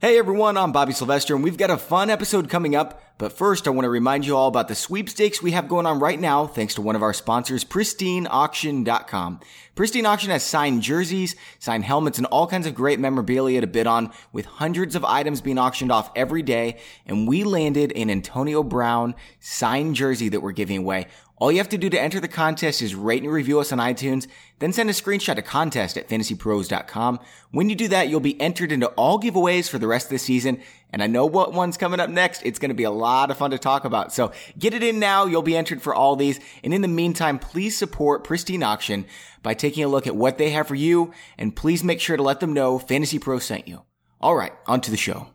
Hey everyone, I'm Bobby Sylvester and we've got a fun episode coming up. But first, I want to remind you all about the sweepstakes we have going on right now thanks to one of our sponsors, pristineauction.com. Pristine Auction has signed jerseys, signed helmets, and all kinds of great memorabilia to bid on with hundreds of items being auctioned off every day. And we landed an Antonio Brown signed jersey that we're giving away. All you have to do to enter the contest is rate and review us on iTunes, then send a screenshot to contest at fantasypros.com. When you do that, you'll be entered into all giveaways for the rest of the season. And I know what one's coming up next. It's going to be a lot of fun to talk about. So get it in now. You'll be entered for all these. And in the meantime, please support Pristine Auction by taking a look at what they have for you. And please make sure to let them know Fantasy Pro sent you. All right, on to the show.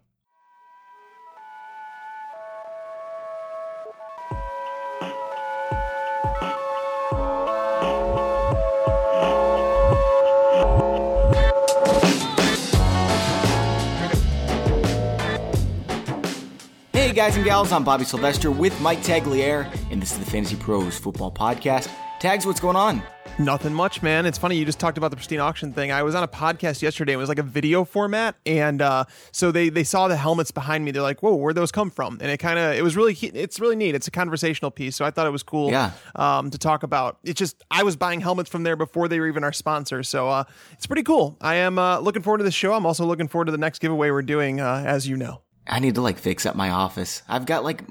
Hey guys and gals, I'm Bobby Sylvester with Mike Tagliere, and this is the Fantasy Pros Football Podcast. Tags, what's going on? Nothing much, man. It's funny you just talked about the pristine auction thing. I was on a podcast yesterday. It was like a video format, and uh, so they they saw the helmets behind me. They're like, "Whoa, where'd those come from?" And it kind of it was really it's really neat. It's a conversational piece, so I thought it was cool. Yeah. Um, to talk about. It's just I was buying helmets from there before they were even our sponsor, so uh, it's pretty cool. I am uh, looking forward to the show. I'm also looking forward to the next giveaway we're doing, uh, as you know. I need to like fix up my office. I've got like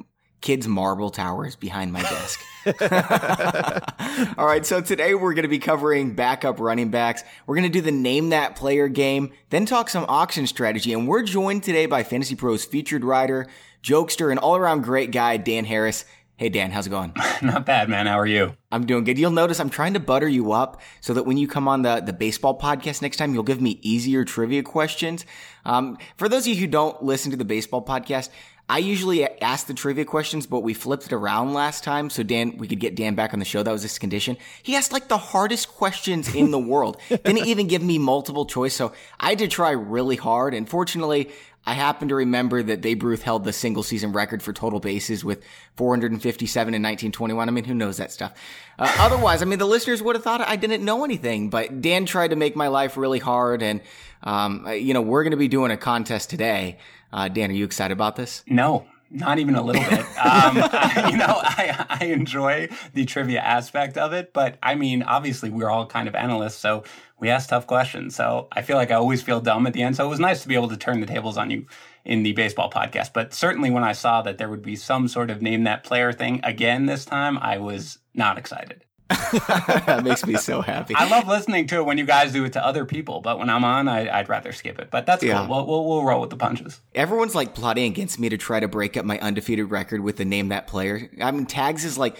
kids' marble towers behind my desk. All right, so today we're going to be covering backup running backs. We're going to do the name that player game, then talk some auction strategy, and we're joined today by Fantasy Pros featured writer, jokester, and all around great guy, Dan Harris. Hey Dan, how's it going? Not bad, man. How are you? I'm doing good. You'll notice I'm trying to butter you up so that when you come on the, the baseball podcast next time, you'll give me easier trivia questions. Um, for those of you who don't listen to the baseball podcast, I usually ask the trivia questions, but we flipped it around last time so Dan, we could get Dan back on the show. That was his condition. He asked like the hardest questions in the world. Didn't even give me multiple choice. So I had to try really hard. And fortunately, I happen to remember that Babe Ruth held the single season record for total bases with 457 in 1921. I mean, who knows that stuff? Uh, otherwise, I mean, the listeners would have thought I didn't know anything, but Dan tried to make my life really hard. And, um, you know, we're going to be doing a contest today. Uh, Dan, are you excited about this? No, not even a little bit. Um, I, you know, I, I enjoy the trivia aspect of it, but I mean, obviously, we're all kind of analysts, so we ask tough questions. So I feel like I always feel dumb at the end. So it was nice to be able to turn the tables on you in the baseball podcast. But certainly, when I saw that there would be some sort of name that player thing again this time, I was not excited. that makes me so happy. I love listening to it when you guys do it to other people, but when I'm on, I, would rather skip it. But that's yeah. cool. We'll, we'll, we'll roll with the punches. Everyone's like plotting against me to try to break up my undefeated record with the name that player. I mean, tags is like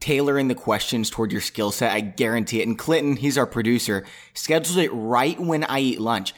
tailoring the questions toward your skill set. I guarantee it. And Clinton, he's our producer, schedules it right when I eat lunch.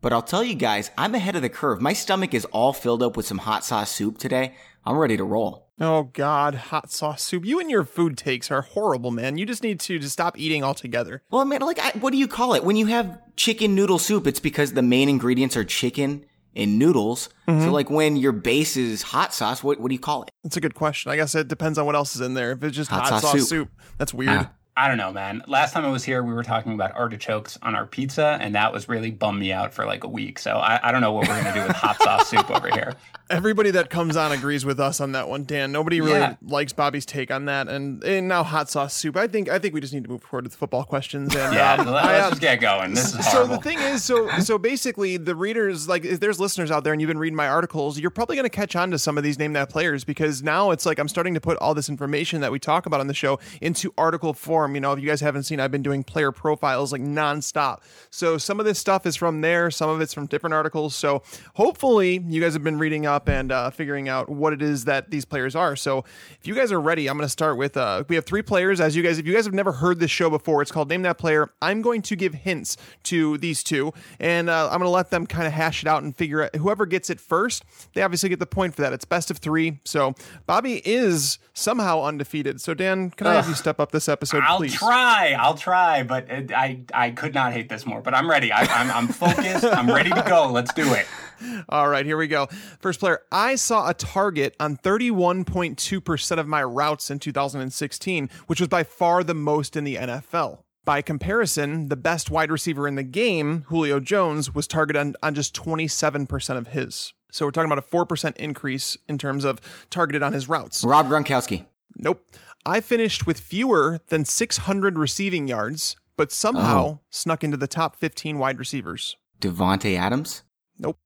But I'll tell you guys, I'm ahead of the curve. My stomach is all filled up with some hot sauce soup today. I'm ready to roll. Oh God, hot sauce soup! You and your food takes are horrible, man. You just need to just stop eating altogether. Well, man, like, I, what do you call it when you have chicken noodle soup? It's because the main ingredients are chicken and noodles. Mm-hmm. So, like, when your base is hot sauce, what what do you call it? That's a good question. I guess it depends on what else is in there. If it's just hot, hot sauce, sauce soup. soup. that's weird. I don't know, man. Last time I was here, we were talking about artichokes on our pizza, and that was really bummed me out for like a week. So I, I don't know what we're going to do with hot sauce soup over here. Everybody that comes on agrees with us on that one, Dan. Nobody really yeah. likes Bobby's take on that, and, and now hot sauce soup. I think I think we just need to move forward with the football questions. And, yeah, um, let's I, just get going. This is horrible. So the thing is, so so basically, the readers like if there's listeners out there, and you've been reading my articles, you're probably going to catch on to some of these name that players because now it's like I'm starting to put all this information that we talk about on the show into article form. You know, if you guys haven't seen, I've been doing player profiles like nonstop. So some of this stuff is from there, some of it's from different articles. So hopefully you guys have been reading up and uh, figuring out what it is that these players are. So if you guys are ready, I'm going to start with uh, we have three players. As you guys, if you guys have never heard this show before, it's called Name That Player. I'm going to give hints to these two, and uh, I'm going to let them kind of hash it out and figure out whoever gets it first. They obviously get the point for that. It's best of three. So Bobby is somehow undefeated. So Dan, can I have you step up this episode, I'll please? Try. I'll try, but it, I I could not hate this more. But I'm ready. I, I'm I'm focused. I'm ready to go. Let's do it. All right, here we go. First player. I saw a target on 31.2% of my routes in 2016, which was by far the most in the NFL. By comparison, the best wide receiver in the game, Julio Jones, was targeted on, on just 27% of his. So we're talking about a 4% increase in terms of targeted on his routes. Rob Gronkowski. Nope. I finished with fewer than 600 receiving yards, but somehow Oh. snuck into the top 15 wide receivers. Davante Adams. Nope.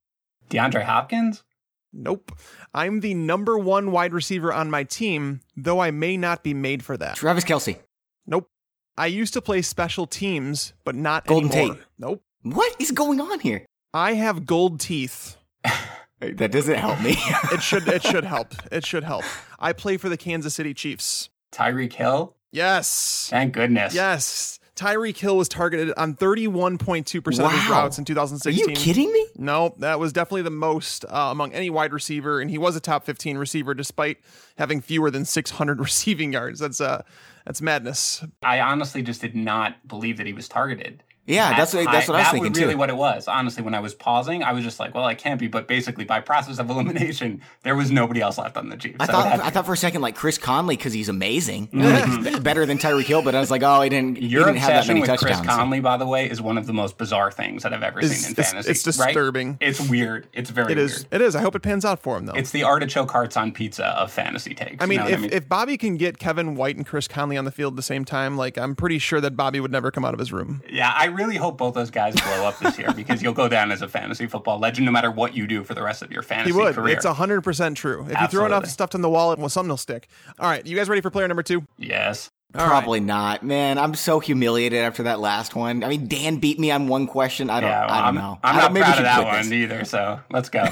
DeAndre Hopkins? Nope. I'm the number one wide receiver on my team, though I may not be made for that. Travis Kelce. Nope. I used to play special teams, but not Golden anymore. Tate. Nope. What is going on here? I have gold teeth. That doesn't help me. It should it should help. It should help. I play for the Kansas City Chiefs. Tyreek Hill? Yes. Thank goodness. Yes. Tyreek Hill was targeted on 31.2% of his routes in 2016. Are you kidding me? No, that was definitely the most uh, among any wide receiver, and he was a top 15 receiver despite having fewer than 600 receiving yards. That's uh, that's madness. I honestly just did not believe that he was targeted. Yeah, That that's what, that's what I was that thinking was really too. what it was. Honestly, when I was pausing, I was just like, "Well, I can't be." But basically, by process of elimination, there was nobody else left on the Chiefs. I So thought I thought for a second like Chris Conley because he's amazing, mm-hmm. like, b- better than Tyreek Hill. But I was like, oh, he didn't. He Your didn't have that obsession many with touchdowns. Chris Conley, by the way, is one of the most bizarre things that I've ever It's- seen in it's- fantasy. it's right? disturbing. It's weird. It's very It weird. It is. I hope it pans out for him though. It's the artichoke hearts on pizza of fantasy takes. I you mean, know if, what if Bobby can get Kevin White and Chris Conley on the field at the same time, like I'm pretty sure that Bobby would never come out of his room. Yeah, I really hope both those guys blow up this year because you'll go down as a fantasy football legend no matter what you do for the rest of your fantasy He would. career. It's hundred percent true. If you throw enough stuff on the wall, well, something will stick. All right, you guys ready for player number two? yes. All right. Probably not, man. I'm so humiliated after that last one. I mean, Dan beat me on one question. I don't. Yeah, well, I don't I'm, know. I'm I not don't, maybe we proud of should that one this. either, so let's go.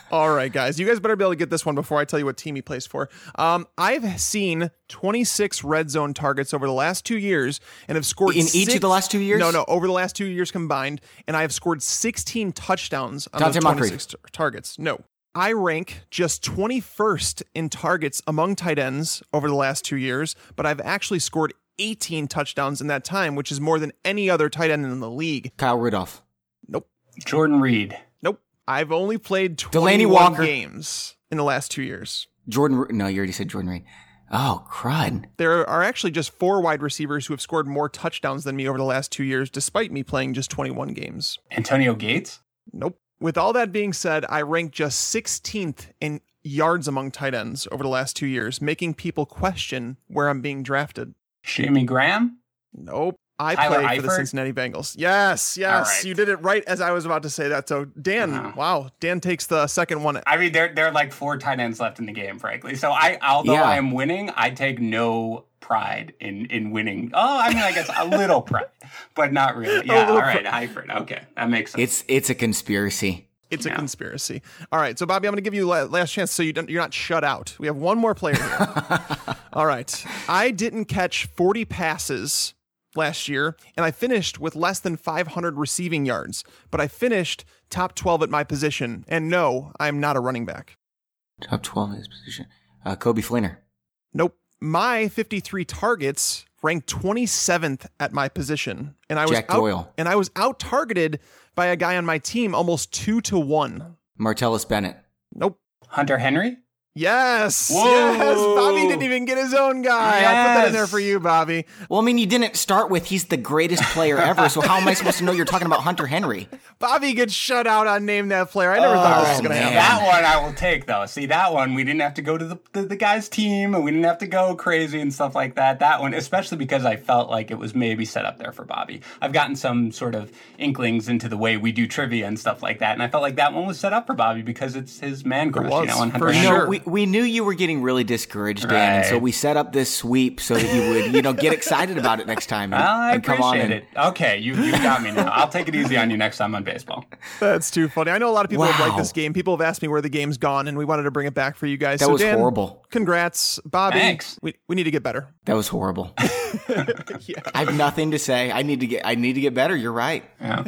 All right, guys, you guys better be able to get this one before I tell you what team he plays for. Um, I've seen 26 red zone targets over the last two years and have scored In each of the last two years? No, no, over the last two years combined, and I have scored 16 touchdowns on Dante those 26 tar- targets. No. I rank just 21st in targets among tight ends over the last two years, but I've actually scored 18 touchdowns in that time, which is more than any other tight end in the league. Kyle Rudolph. Nope. Jordan Reed. Nope. I've only played Delanie 21 Walker. games in the last two years. Jordan. Ru- No, you already said Jordan Reed. Oh, crud. There are actually just four wide receivers who have scored more touchdowns than me over the last two years, despite me playing just 21 games. Antonio Gates. Nope. With all that being said, I rank just 16th in yards among tight ends over the last two years, making people question where I'm being drafted. Jimmy Graham. Nope. I Tyler play for the Cincinnati Bengals. Yes, yes. right. You did it right as I was about to say that. So, Dan, Wow. wow. Dan takes the second one. I mean, there there are like four tight ends left in the game, frankly. So I, although Yeah. I am winning, I take no pride in in winning. Oh, I mean, I guess a little pride, but not really. Yeah, all right, little right, Eifert. Okay, that makes sense. It's it's a conspiracy. It's a conspiracy. All right. So, Bobby, I'm going to give you la- last chance so you don't, you're not shut out. We have one more player here. All right. I didn't catch 40 passes last year, and I finished with less than 500 receiving yards, but I finished top 12 at my position. And no, I'm not a running back. Top twelve at his position. Uh, Coby Fleener. Nope. My 53 targets ranked 27th at my position, and I was Jack out, Doyle. and I was out targeted by a guy on my team almost two to one. Martellus Bennett. Nope. Hunter Henry. Yes. Whoa. Yes. Bobby didn't even get his own guy. I put that in there for you, Bobby. Well, I mean, you didn't start with he's the greatest player ever. So how am I supposed to know you're talking about Hunter Henry? Bobby gets shut out on name that player. I never thought this oh, was Oh, going to happen. That one I will take though. See that one we didn't have to go to the, the the guy's team and we didn't have to go crazy and stuff like that. That one, especially because I felt like it was maybe set up there for Bobby. I've gotten some sort of inklings into the way we do trivia and stuff like that, and I felt like that one was set up for Bobby because it's his man crush, was, you know, on for Hunter You Henry. know, Sure. we, we knew you were getting really discouraged, Dan, and so we set up this sweep so that you would, you know, get excited about it next time. And, Well, I and come on and, it. Okay, you you got me now. I'll take it easy on you next time on baseball. That's too funny. I know a lot of people have liked this game. People have asked me where the game's gone, and we wanted to bring it back for you guys. That so was Dan, horrible. Congrats, Bobby. Thanks. We, we need to get better. That was horrible. yeah. I have nothing to say. I need to get. I need to get better. You're right. Yeah.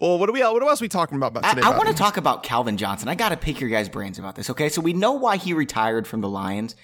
Well, what are we? What else are we talking about I, today? I want to talk about Calvin Johnson. I got to pick your guys' brains about this. Okay, so we know why he retired from the Lions,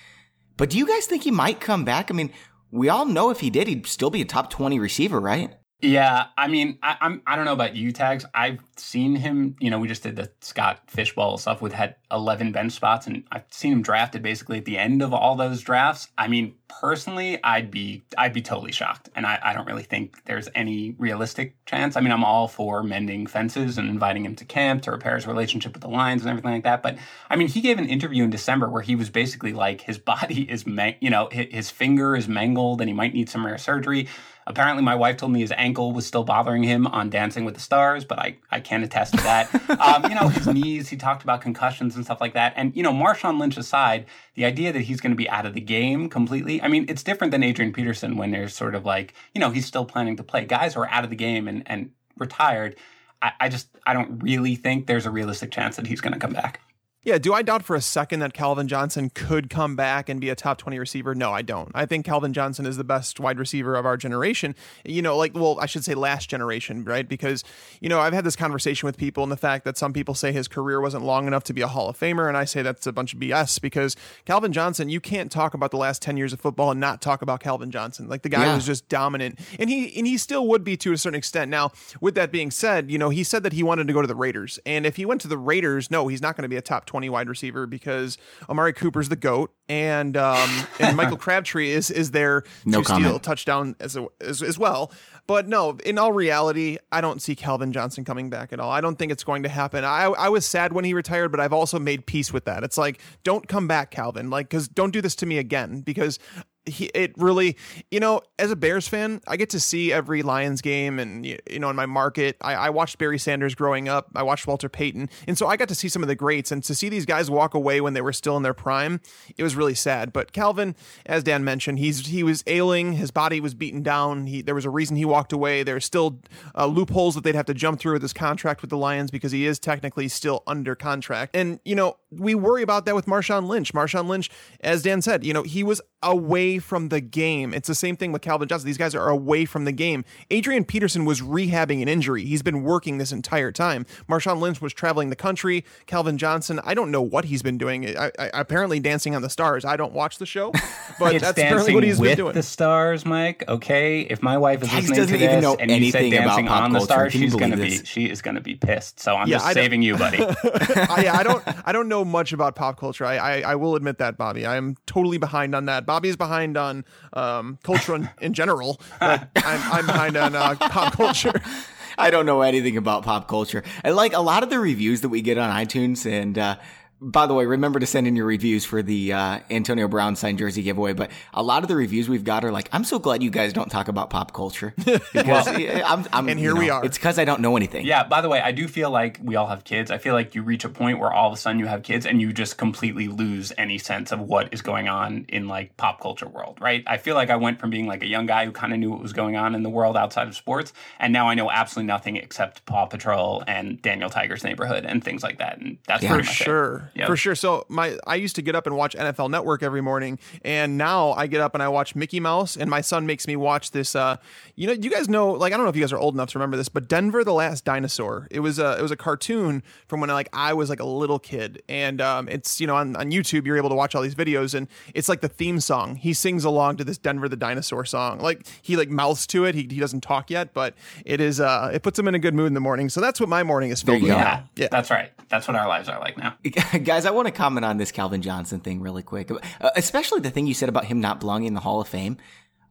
but do you guys think he might come back? I mean, we all know if he did, he'd still be a top twenty receiver, right? Yeah, I mean, I, I'm I don't know about you, tags. I've seen him. You know, we just did the Scott Fishbowl stuff with had 11 bench spots, and I've seen him drafted basically at the end of all those drafts. I mean, personally, I'd be I'd be totally shocked, and I, I don't really think there's any realistic chance. I mean, I'm all for mending fences and inviting him to camp to repair his relationship with the Lions and everything like that. But I mean, he gave an interview in December where he was basically like his body is, man- you know, his, his finger is mangled, and he might need some rare surgery. Apparently, my wife told me his ankle was still bothering him on Dancing with the Stars, but I, I can't attest to that. um, you know, his knees, he talked about concussions and stuff like that. And, you know, Marshawn Lynch aside, the idea that he's going to be out of the game completely, I mean, it's different than Adrian Peterson when there's sort of like, you know, he's still planning to play. Guys who are out of the game and, and retired, I, I just, I don't really think there's a realistic chance that he's going to come back. Yeah, do I doubt for a second that Calvin Johnson could come back and be a top 20 receiver? No, I don't. I think Calvin Johnson is the best wide receiver of our generation. You know, like, well, I should say last generation, right? Because, you know, I've had this conversation with people and the fact that some people say his career wasn't long enough to be a Hall of Famer. And I say that's a bunch of BS because Calvin Johnson, you can't talk about the last 10 years of football and not talk about Calvin Johnson. Like, the guy yeah. was just dominant. And he, and he still would be to a certain extent. Now, with that being said, you know, he said that he wanted to go to the Raiders. And if he went to the Raiders, no, he's not going to be a top 20 wide receiver because Amari Cooper's the goat, and um, and Michael Crabtree is is there no to comment. steal touchdown as, a, as as well. But no, in all reality, I don't see Calvin Johnson coming back at all. I don't think it's going to happen. I I was sad when he retired, but I've also made peace with that. It's like don't come back, Calvin. Like because don't do this to me again because he, it really, you know, as a Bears fan, I get to see every Lions game, and you know, in my market, I, I, watched Barry Sanders growing up. I watched Walter Payton, and so I got to see some of the greats, and to see these guys walk away when they were still in their prime, it was really sad. But Calvin, as Dan mentioned, he's he was ailing, his body was beaten down. He there was a reason he walked away. There's still uh, loopholes that they'd have to jump through with his contract with the Lions because he is technically still under contract, and you know, we worry about that with Marshawn Lynch. Marshawn Lynch, as Dan said, you know, he was away from the game. It's the same thing with Calvin Johnson. These guys are away from the game. Adrian Peterson was rehabbing an injury. He's been working this entire time. Marshawn Lynch was traveling the country. Calvin Johnson, I don't know what he's been doing. I, I, apparently dancing on the stars. I don't watch the show, but that's apparently what he's been doing. The stars, Mike. Okay, if my wife is Guys listening to this know and you said dancing on the stars, she's gonna be she is gonna be pissed. So I'm yeah, just saving you, buddy. I, I don't I don't know much about pop culture. I, I I will admit that, Bobby. I am totally behind on that. Bobby is behind on um, culture in, in, general, but I'm, I'm behind on uh, pop culture. I don't know anything about pop culture. And like a lot of the reviews that we get on iTunes and uh, by the way, remember to send in your reviews for the uh, Antonio Brown signed jersey giveaway. But a lot of the reviews we've got are like, "I'm so glad you guys don't talk about pop culture." Because I'm, I'm, and here know, we are. It's because I don't know anything. Yeah. By the way, I do feel like we all have kids. I feel like you reach a point where all of a sudden you have kids and you just completely lose any sense of what is going on in like pop culture world, right? I feel like I went from being like a young guy who kind of knew what was going on in the world outside of sports, and now I know absolutely nothing except Paw Patrol and Daniel Tiger's Neighborhood and things like that. And that's yeah, for sure, yep. for sure. So my I used to get up and watch NFL Network every morning, and now I get up and I watch Mickey Mouse, and my son makes me watch this. Uh, you know, you guys know, like I don't know if you guys are old enough to remember this, but Denver the Last Dinosaur. It was a it was a cartoon from when like I was like a little kid, and um, it's you know on on YouTube you're able to watch all these videos, and it's like the theme song. He sings along to this Denver the Dinosaur song, like he like mouths to it. He he doesn't talk yet, but it is uh it puts him in a good mood in the morning. So that's what my morning is filled with. Yeah, yeah, that's right. That's what our lives are like now. Guys, I want to comment on this Calvin Johnson thing really quick, uh, especially the thing you said about him not belonging in the Hall of Fame.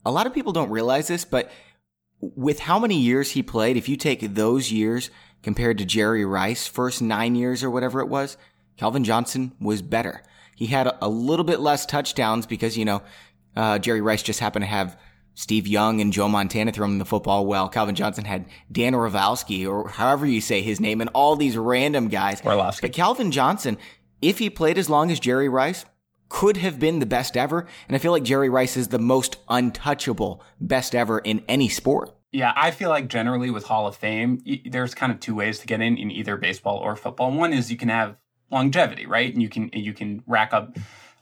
A lot of people don't realize this, but with how many years he played, if you take those years compared to Jerry Rice, first nine years or whatever it was, Calvin Johnson was better. He had a, little bit less touchdowns because, you know, uh, Jerry Rice just happened to have Steve Young and Joe Montana throwing the football well. Calvin Johnson had Dan Orlovsky, or however you say his name, and all these random guys. Orlovsky. But Calvin Johnson, if he played as long as Jerry Rice, could have been the best ever. And I feel like Jerry Rice is the most untouchable best ever in any sport. Yeah, I feel like generally with Hall of Fame, there's kind of two ways to get in in either baseball or football. One is you can have longevity, right? And you can you can rack up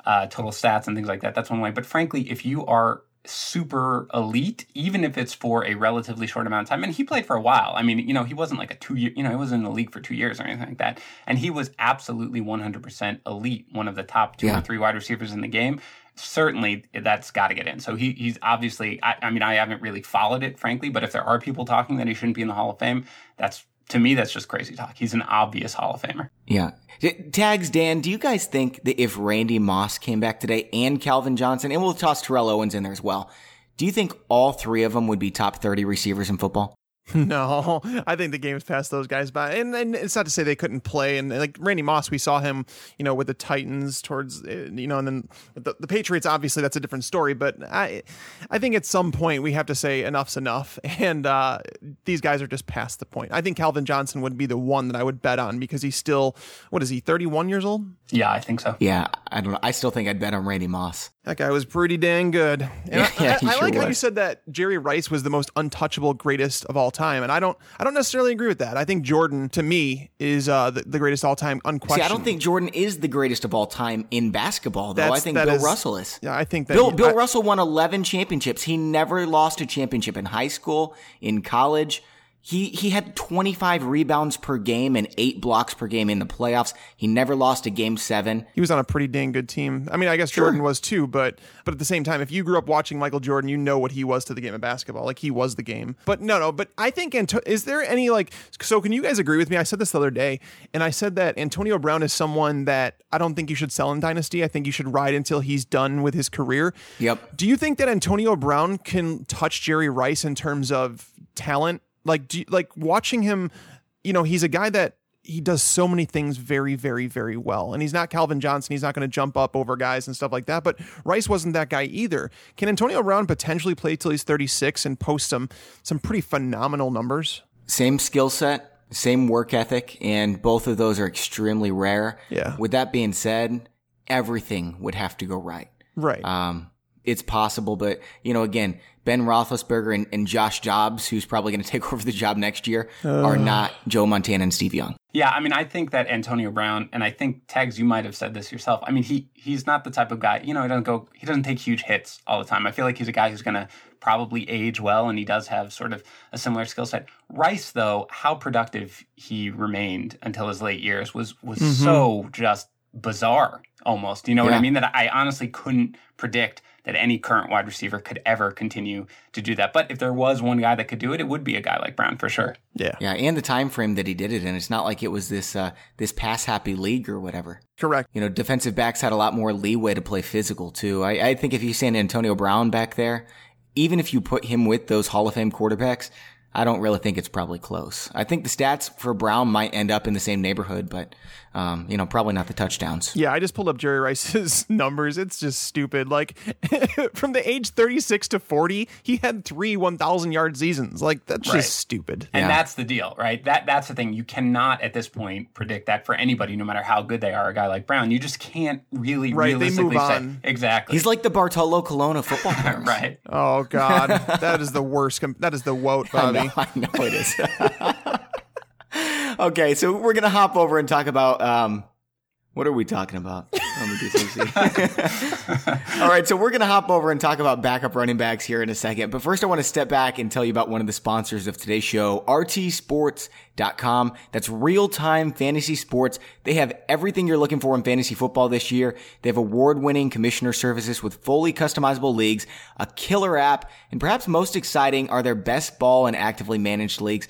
uh, total stats and things like that. That's one way. But frankly, if you are super elite, even if it's for a relatively short amount of time. And he played for a while. I mean, you know, he wasn't like a two year, you know, he wasn't in the league for two years or anything like that. And he was absolutely 100% elite, one of the top two yeah. or three wide receivers in the game. certainly that's got to get in. So he, he's obviously, I, I, mean, I haven't really followed it, frankly, but if there are people talking that he shouldn't be in the Hall of Fame, that's to me, that's just crazy talk. He's an obvious Hall of Famer. Yeah. Tags, Dan, do you guys think that if Randy Moss came back today and Calvin Johnson, and we'll toss Terrell Owens in there as well, do you think all three of them would be top 30 receivers in football? No, I think the game's passed those guys by, and, and it's not to say they couldn't play. And, like Randy Moss, we saw him, you know, with the Titans towards, eh, you know, and then the, the Patriots. Obviously, that's a different story. But I, I think at some point we have to say enough's enough, and uh, these guys are just past the point. I think Calvin Johnson would be the one that I would bet on because he's still, what is he, thirty one years old? Yeah, I think so. Yeah, I don't know. I still think I'd bet on Randy Moss. That guy was pretty dang good. Yeah, I, yeah, I, I sure like was. how you said that Jerry Rice was the most untouchable greatest of all time, and I don't, I don't necessarily agree with that. I think Jordan, to me, is uh, the, the greatest all time, unquestioned. See, I don't think Jordan is the greatest of all time in basketball, though. That's- I think Bill is- Russell is. Yeah, I think that Bill, he- Bill I- Russell won 11 championships. He never lost a championship in high school, in college. He, he had 25 rebounds per game and eight blocks per game in the playoffs. He never lost a game seven. he was on a pretty dang good team. I mean, I guess Jordan was too, but but at the same time, if you grew up watching Michael Jordan, you know what he was to the game of basketball. Like he was the game. But no, no. But I think Anto- is there any like so? Can you guys agree with me? I said this the other day, and I said that Antonio Brown is someone that I don't think you should sell in Dynasty. I think you should ride until he's done with his career. Yep. Do you think that Antonio Brown can touch Jerry Rice in terms of talent? Like, do you, like watching him, you know, he's a guy that he does so many things very, very, very well. And he's not Calvin Johnson. He's not going to jump up over guys and stuff like that. But Rice wasn't that guy either. Can Antonio Brown potentially play till he's 36 and post some some pretty phenomenal numbers? Same skill set, same work ethic, and both of those are extremely rare. Yeah. With that being said, everything would have to go right. Right. Um, it's possible, but you know, again, Ben Roethlisberger and, and Josh Dobbs, who's probably going to take over the job next year, are uh. not Joe Montana and Steve Young. Yeah, I mean, I think that Antonio Brown, and I think Tags, you might have said this yourself. I mean, he he's not the type of guy. You know, he doesn't go, he doesn't take huge hits all the time. I feel like he's a guy who's going to probably age well, and he does have sort of a similar skill set. Rice, though, how productive he remained until his late years was was mm-hmm. so just bizarre, almost. You know what I mean? That I honestly couldn't predict that any current wide receiver could ever continue to do that. But if there was one guy that could do it, it would be a guy like Brown for sure. yeah. Yeah, and the time frame that he did it in. It's not like it was this uh, this pass happy league or whatever. Correct. You know, defensive backs had a lot more leeway to play physical too. I, I think if you send Antonio Brown back there, even if you put him with those Hall of Fame quarterbacks, I don't really think it's probably close. I think the stats for Brown might end up in the same neighborhood, but um, you know, probably not the touchdowns. Yeah, I just pulled up Jerry Rice's numbers. It's just stupid. Like from the age 36 to 40, he had three 1,000 yard seasons. Like that's Right. just stupid. And Yeah. that's the deal, right? That that's the thing. You cannot at this point predict that for anybody, no matter how good they are. A guy like Brown, you just can't really Right, they realistically move say on. exactly. He's like the Bartolo Colon of football players. right. Oh God, that is the worst. Com- that is the woat, I Bobby. know, I know it is. Okay, so we're gonna hop over and talk about um, what are we talking about? All right, so we're gonna hop over and talk about backup running backs here in a second. But first, I want to step back and tell you about one of the sponsors of today's show, RTSports.com. That's real time fantasy sports. They have everything you're looking for in fantasy football this year. They have award winning commissioner services with fully customizable leagues, a killer app, and perhaps most exciting are their best ball and actively managed leagues.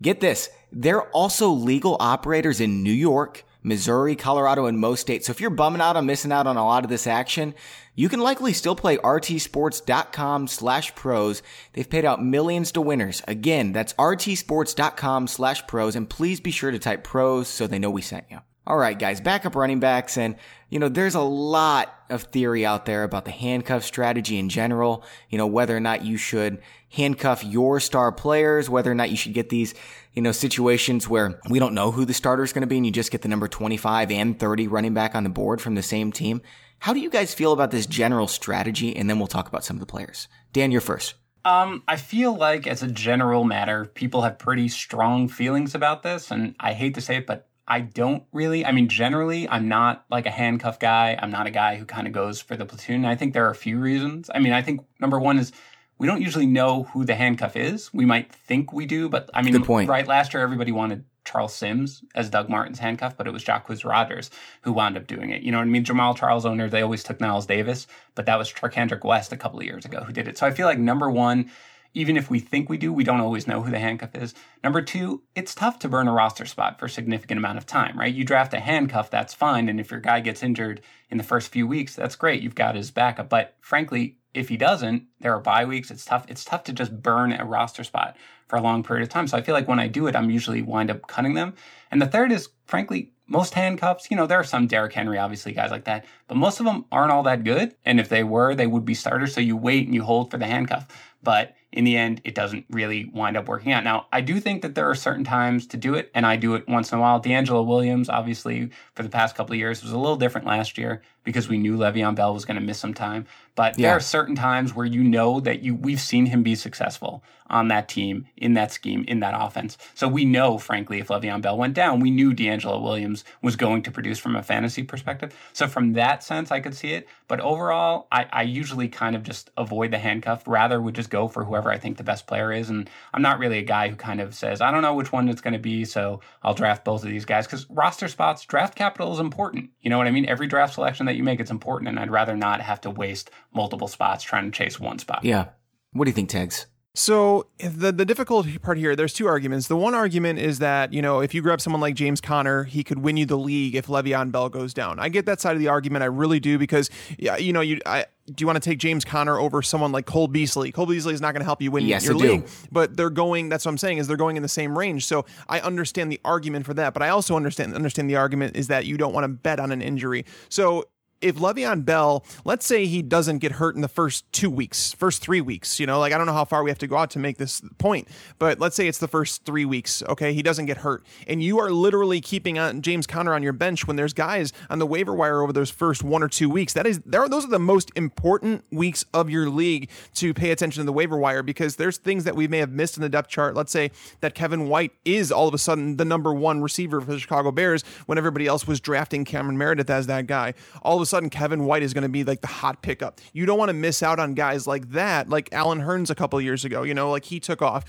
Get this. They're also legal operators in New York, Missouri, Colorado, and most states. So if you're bumming out on missing out on a lot of this action, you can likely still play rtsports.com slash pros. They've paid out millions to winners. Again, that's rtsports.com slash pros. And please be sure to type pros so they know we sent you. All right, guys, backup running backs. And, you know, there's a lot of theory out there about the handcuff strategy in general. You know, whether or not you should handcuff your star players, whether or not you should get these, you know, situations where we don't know who the starter is going to be and you just get the number 25 and 30 running back on the board from the same team. How do you guys feel about this general strategy? And then we'll talk about some of the players. Dan, you're first. Um, I feel like as a general matter, people have pretty strong feelings about this, and I hate to say it, but I don't really. I mean, generally, I'm not like a handcuff guy. I'm not a guy who kind of goes for the platoon. I think there are a few reasons. I mean, I think number one is we don't usually know who the handcuff is. We might think we do, but I mean, Good point. right? Last year, everybody wanted Charles Sims as Doug Martin's handcuff, but it was Jacquizz Rodgers who wound up doing it. You know what I mean? Jamaal Charles owner, they always took Knile Davis, but that was Charcandrick West a couple of years ago who did it. So I feel like number one, even if we think we do, we don't always know who the handcuff is. Number two, it's tough to burn a roster spot for a significant amount of time, right? You draft a handcuff, that's fine. And if your guy gets injured in the first few weeks, that's great. You've got his backup. But frankly, if he doesn't, there are bye weeks. It's tough. It's tough to just burn a roster spot for a long period of time. So I feel like when I do it, I'm usually wind up cutting them. And the third is, frankly, most handcuffs, you know, there are some Derrick Henry, obviously, guys like that, but most of them aren't all that good. And if they were, they would be starters. So you wait and you hold for the handcuff. But in the end, it doesn't really wind up working out. Now, I do think that there are certain times to do it, and I do it once in a while. DeAngelo Williams, obviously, for the past couple of years, was a little different last year because we knew Le'Veon Bell was going to miss some time. But yeah. there are certain times where you know that you we've seen him be successful on that team, in that scheme, in that offense. So we know, frankly, if Le'Veon Bell went down, we knew DeAngelo Williams was going to produce from a fantasy perspective. So from that sense, I could see it. But overall, I, I usually kind of just avoid the handcuff. Rather, would just go for whoever I think the best player is. And I'm not really a guy who kind of says, I don't know which one it's going to be, so I'll draft both of these guys. Because roster spots, draft capital is important. You know what I mean? Every draft selection that you make, it's important. And I'd rather not have to waste multiple spots trying to chase one spot. Yeah. What do you think, Tags? So the the difficult part here, there's two arguments. The one argument is that you know if you grab someone like James Conner, he could win you the league if Le'Veon Bell goes down. I get that side of the argument, I really do, because yeah, you know you I. Do you want to take James Conner over someone like Cole Beasley? Cole Beasley is not going to help you win yes, your league, but they're going. That's what I'm saying is they're going in the same range. So I understand the argument for that, but I also understand understand the argument is that you don't want to bet on an injury. So if Le'Veon Bell, let's say he doesn't get hurt in the first two weeks, first three weeks, you know, like I don't know how far we have to go out to make this point, but let's say it's the first three weeks, okay, he doesn't get hurt, and you are literally keeping on James Conner on your bench when there's guys on the waiver wire over those first one or two weeks. That is, there, those are the most important weeks of your league to pay attention to the waiver wire because there's things that we may have missed in the depth chart. Let's say that Kevin White is all of a sudden the number one receiver for the Chicago Bears when everybody else was drafting Cameron Meredith as that guy. All of a sudden Kevin White is going to be like the hot pickup. You don't want to miss out on guys like that, like Allen Hurns a couple years ago. You know, like he took off.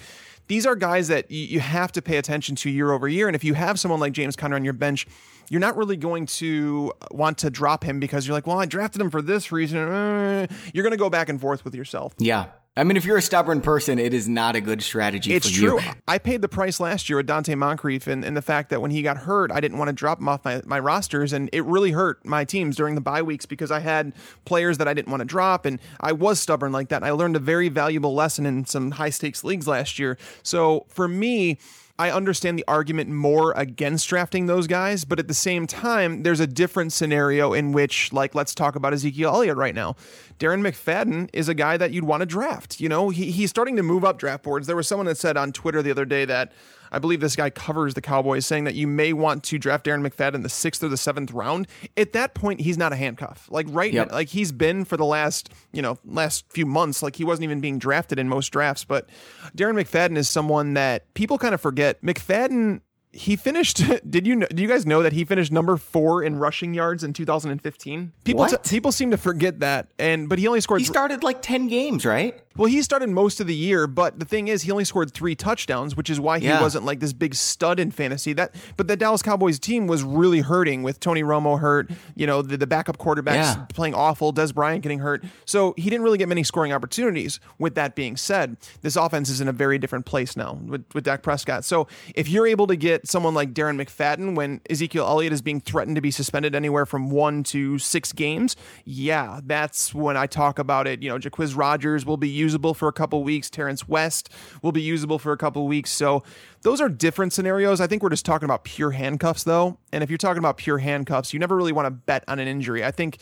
These are guys that you have to pay attention to year over year. And if you have someone like James Conner on your bench, you're not really going to want to drop him because you're like, well, I drafted him for this reason. Uh, you're going to go back and forth with yourself. Yeah. I mean, if you're a stubborn person, it is not a good strategy it's true. You. I paid the price last year with Donte Moncrief and, and the fact that when he got hurt, I didn't want to drop him off my, my rosters. And it really hurt my teams during the bye weeks because I had players that I didn't want to drop. And I was stubborn like that. And I learned a very valuable lesson in some high stakes leagues last year. So for me, I understand the argument more against drafting those guys, but at the same time, there's a different scenario in which, like, let's talk about Ezekiel Elliott right now. Darren McFadden is a guy that you'd want to draft. You know, he, he's starting to move up draft boards. There was someone that said on Twitter the other day that I believe this guy covers the Cowboys, saying that you may want to draft Darren McFadden in the sixth or the seventh round. At that point, he's not a handcuff. Like right yep. now, like he's been for the last, you know, last few months. Like he wasn't even being drafted in most drafts. But Darren McFadden is someone that people kind of forget. McFadden he finished. Did you know, do you guys know that he finished number four in rushing yards in 2015? People t- people seem to forget that, and but he only scored. He started like 10 games, right? Well, he started most of the year, but the thing is, he only scored three touchdowns, which is why he yeah. wasn't like this big stud in fantasy. That, but the Dallas Cowboys team was really hurting with Tony Romo hurt. You know, the, the backup quarterbacks yeah. playing awful, Dez Bryant getting hurt, so he didn't really get many scoring opportunities. With that being said, this offense is in a very different place now with with Dak Prescott. So if you're able to get someone like Darren McFadden when Ezekiel Elliott is being threatened to be suspended anywhere from one to six games, yeah, that's when I talk about it. You know, Jacquizz Rodgers will be usable for a couple weeks. Terrance West will be usable for a couple weeks. So those are different scenarios. I think we're just talking about pure handcuffs, though. And if you're talking about pure handcuffs, you never really want to bet on an injury. I think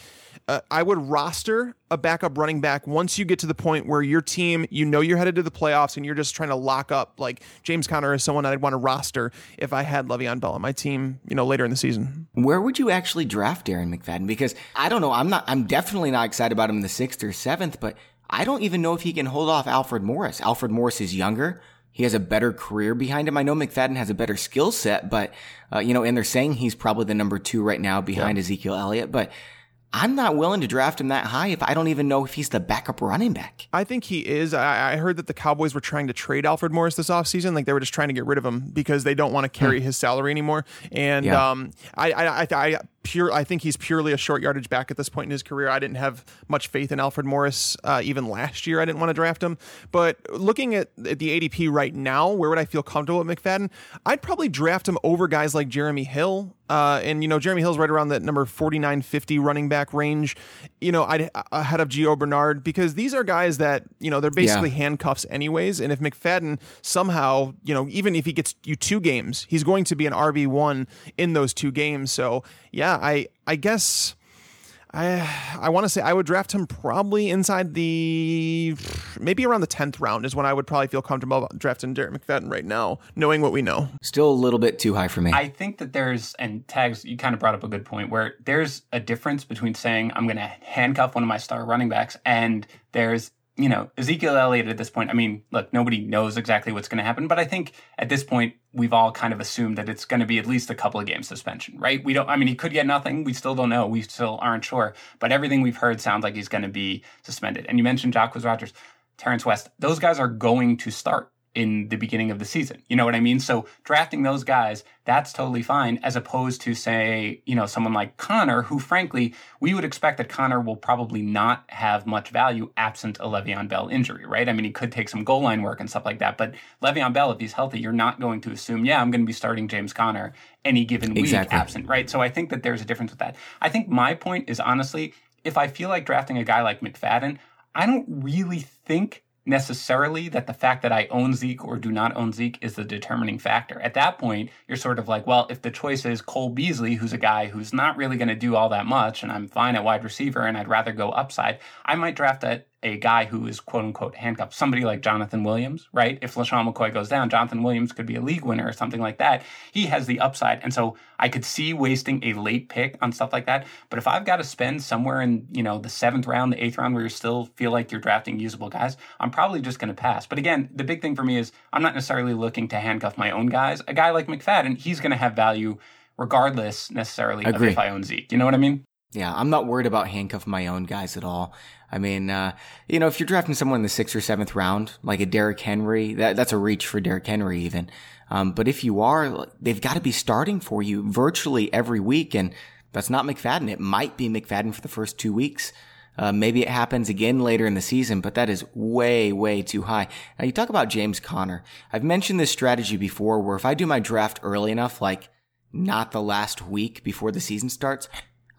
uh, I would roster a backup running back once you get to the point where your team, you know, you're headed to the playoffs and you're just trying to lock up. Like James Conner is someone I'd want to roster if I had Le'Veon Bell on my team, you know, later in the season. Where would you actually draft Darren McFadden? Because I don't know. I'm not. I'm definitely not excited about him in the sixth or seventh, but I don't even know if he can hold off Alfred Morris. Alfred Morris is younger. He has a better career behind him. I know McFadden has a better skill set, but, uh, you know, and they're saying he's probably the number two right now behind yeah. Ezekiel Elliott, but I'm not willing to draft him that high if I don't even know if he's the backup running back. I think he is. I, I heard that the Cowboys were trying to trade Alfred Morris this offseason. Like they were just trying to get rid of him because they don't want to carry hmm. his salary anymore. And yeah. um, I, I, I, I pure. I think he's purely a short yardage back at this point in his career. I didn't have much faith in Alfred Morris uh, even last year. I didn't want to draft him. But looking at, at the ADP right now, where would I feel comfortable with McFadden? I'd probably draft him over guys like Jeremy Hill. Uh, and you know Jeremy Hill's right around that number 4950 running back range. You know, I'd uh, ahead of Gio Bernard because these are guys that, you know, they're basically yeah. handcuffs anyways. And if McFadden somehow, you know, even if he gets you two games, he's going to be an RB1 in those two games. So yeah, I I guess I I want to say I would draft him probably inside the maybe around the tenth round is when I would probably feel comfortable drafting Derek McFadden right now, knowing what we know. Still a little bit too high for me. I think that there's and tags. You kind of brought up a good point where there's a difference between saying I'm going to handcuff one of my star running backs and there's you know, Ezekiel Elliott at this point, I mean, look, nobody knows exactly what's going to happen, but I think at this point, we've all kind of assumed that it's going to be at least a couple of games suspension, right? We don't, I mean, he could get nothing. We still don't know. We still aren't sure, but everything we've heard sounds like he's going to be suspended. And you mentioned Jacquizz Rodgers, Terrance West. Those guys are going to start in the beginning of the season. You know what I mean? So drafting those guys, that's totally fine, as opposed to say, you know, someone like Conner, who frankly, we would expect that Conner will probably not have much value absent a Le'Veon Bell injury, right? I mean, he could take some goal line work and stuff like that. But Le'Veon Bell, if he's healthy, you're not going to assume, yeah, I'm going to be starting James Conner any given week exactly. absent, right? So I think that there's a difference with that. I think my point is honestly, if I feel like drafting a guy like McFadden, I don't really think necessarily that the fact that I own Zeke or do not own Zeke is the determining factor. At that point, you're sort of like, well, if the choice is Cole Beasley, who's a guy who's not really going to do all that much, and I'm fine at wide receiver and I'd rather go upside, I might draft that a guy who is quote unquote handcuffed, somebody like Jonathan Williams, right? If LeSean McCoy goes down, Jonathan Williams could be a league winner or something like that. He has the upside. And so I could see wasting a late pick on stuff like that. But if I've got to spend somewhere in, you know, the seventh round, the eighth round where you still feel like you're drafting usable guys, I'm probably just going to pass. But again, the big thing for me is I'm not necessarily looking to handcuff my own guys. A guy like McFadden, he's going to have value regardless necessarily Agree. of if I own Zeke. You know what I mean? Yeah, I'm not worried about handcuff my own guys at all. I mean, uh, you know, if you're drafting someone in the sixth or seventh round, like a Derrick Henry, that, that's a reach for Derrick Henry even. Um, but if you are, they've got to be starting for you virtually every week. And that's not McFadden. It might be McFadden for the first two weeks. Uh, maybe it happens again later in the season, but that is way, way too high. Now you talk about James Conner. I've mentioned this strategy before where if I do my draft early enough, like not the last week before the season starts,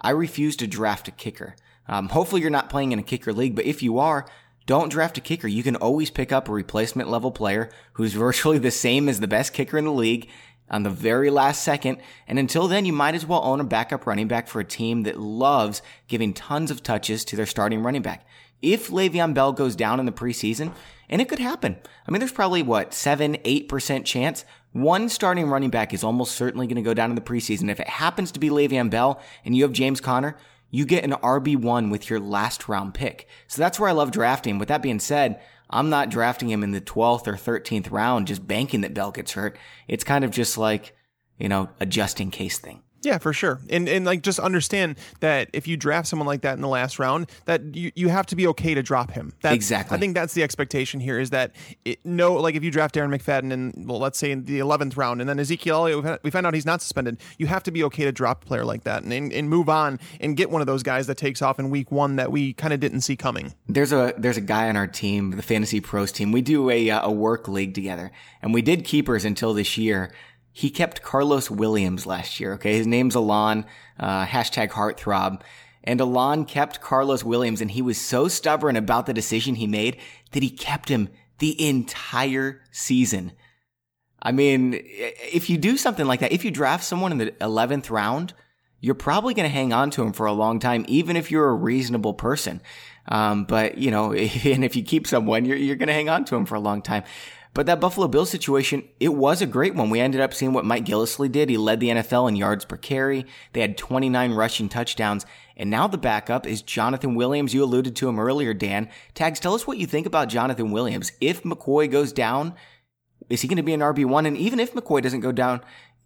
I refuse to draft a kicker. Um, hopefully you're not playing in a kicker league, but if you are, don't draft a kicker. You can always pick up a replacement level player who's virtually the same as the best kicker in the league on the very last second. And until then, you might as well own a backup running back for a team that loves giving tons of touches to their starting running back. If Le'Veon Bell goes down in the preseason, and it could happen. I mean, there's probably what, 7, 8% chance one starting running back is almost certainly going to go down in the preseason. If it happens to be Le'Veon Bell and you have James Conner, you get an RB1 with your last round pick. So that's where I love drafting. With that being said, I'm not drafting him in the 12th or 13th round, just banking that Bell gets hurt. It's kind of just like, you know, a just in case thing. Yeah, for sure. And and like just understand that if you draft someone like that in the last round, that you, you have to be okay to drop him. That's, exactly. I think that's the expectation here is that it, no, like if you draft Darren McFadden in well, let's say in the eleventh round, and then Ezekiel Elliott, we find out he's not suspended. You have to be okay to drop a player like that and, and, and move on and get one of those guys that takes off in week one that we kind of didn't see coming. There's a there's a guy on our team, the Fantasy Pros team. We do a uh, a work league together, and we did keepers until this year he kept Carlos Williams last year. Okay. His name's Alon, uh, hashtag heartthrob. And Alon kept Carlos Williams and he was so stubborn about the decision he made that he kept him the entire season. I mean, if you do something like that, if you draft someone in the 11th round, you're probably going to hang on to him for a long time, even if you're a reasonable person. Um, but you know, and if you keep someone, you're, you're going to hang on to him for a long time. But that Buffalo Bills situation, it was a great one. We ended up seeing what Mike Gillislee did. He led the NFL in yards per carry. They had 29 rushing touchdowns. And now the backup is Jonathan Williams. You alluded to him earlier, Dan. Tags, tell us what you think about Jonathan Williams. If McCoy goes down, is he going to be an RB1? And even if McCoy doesn't go down,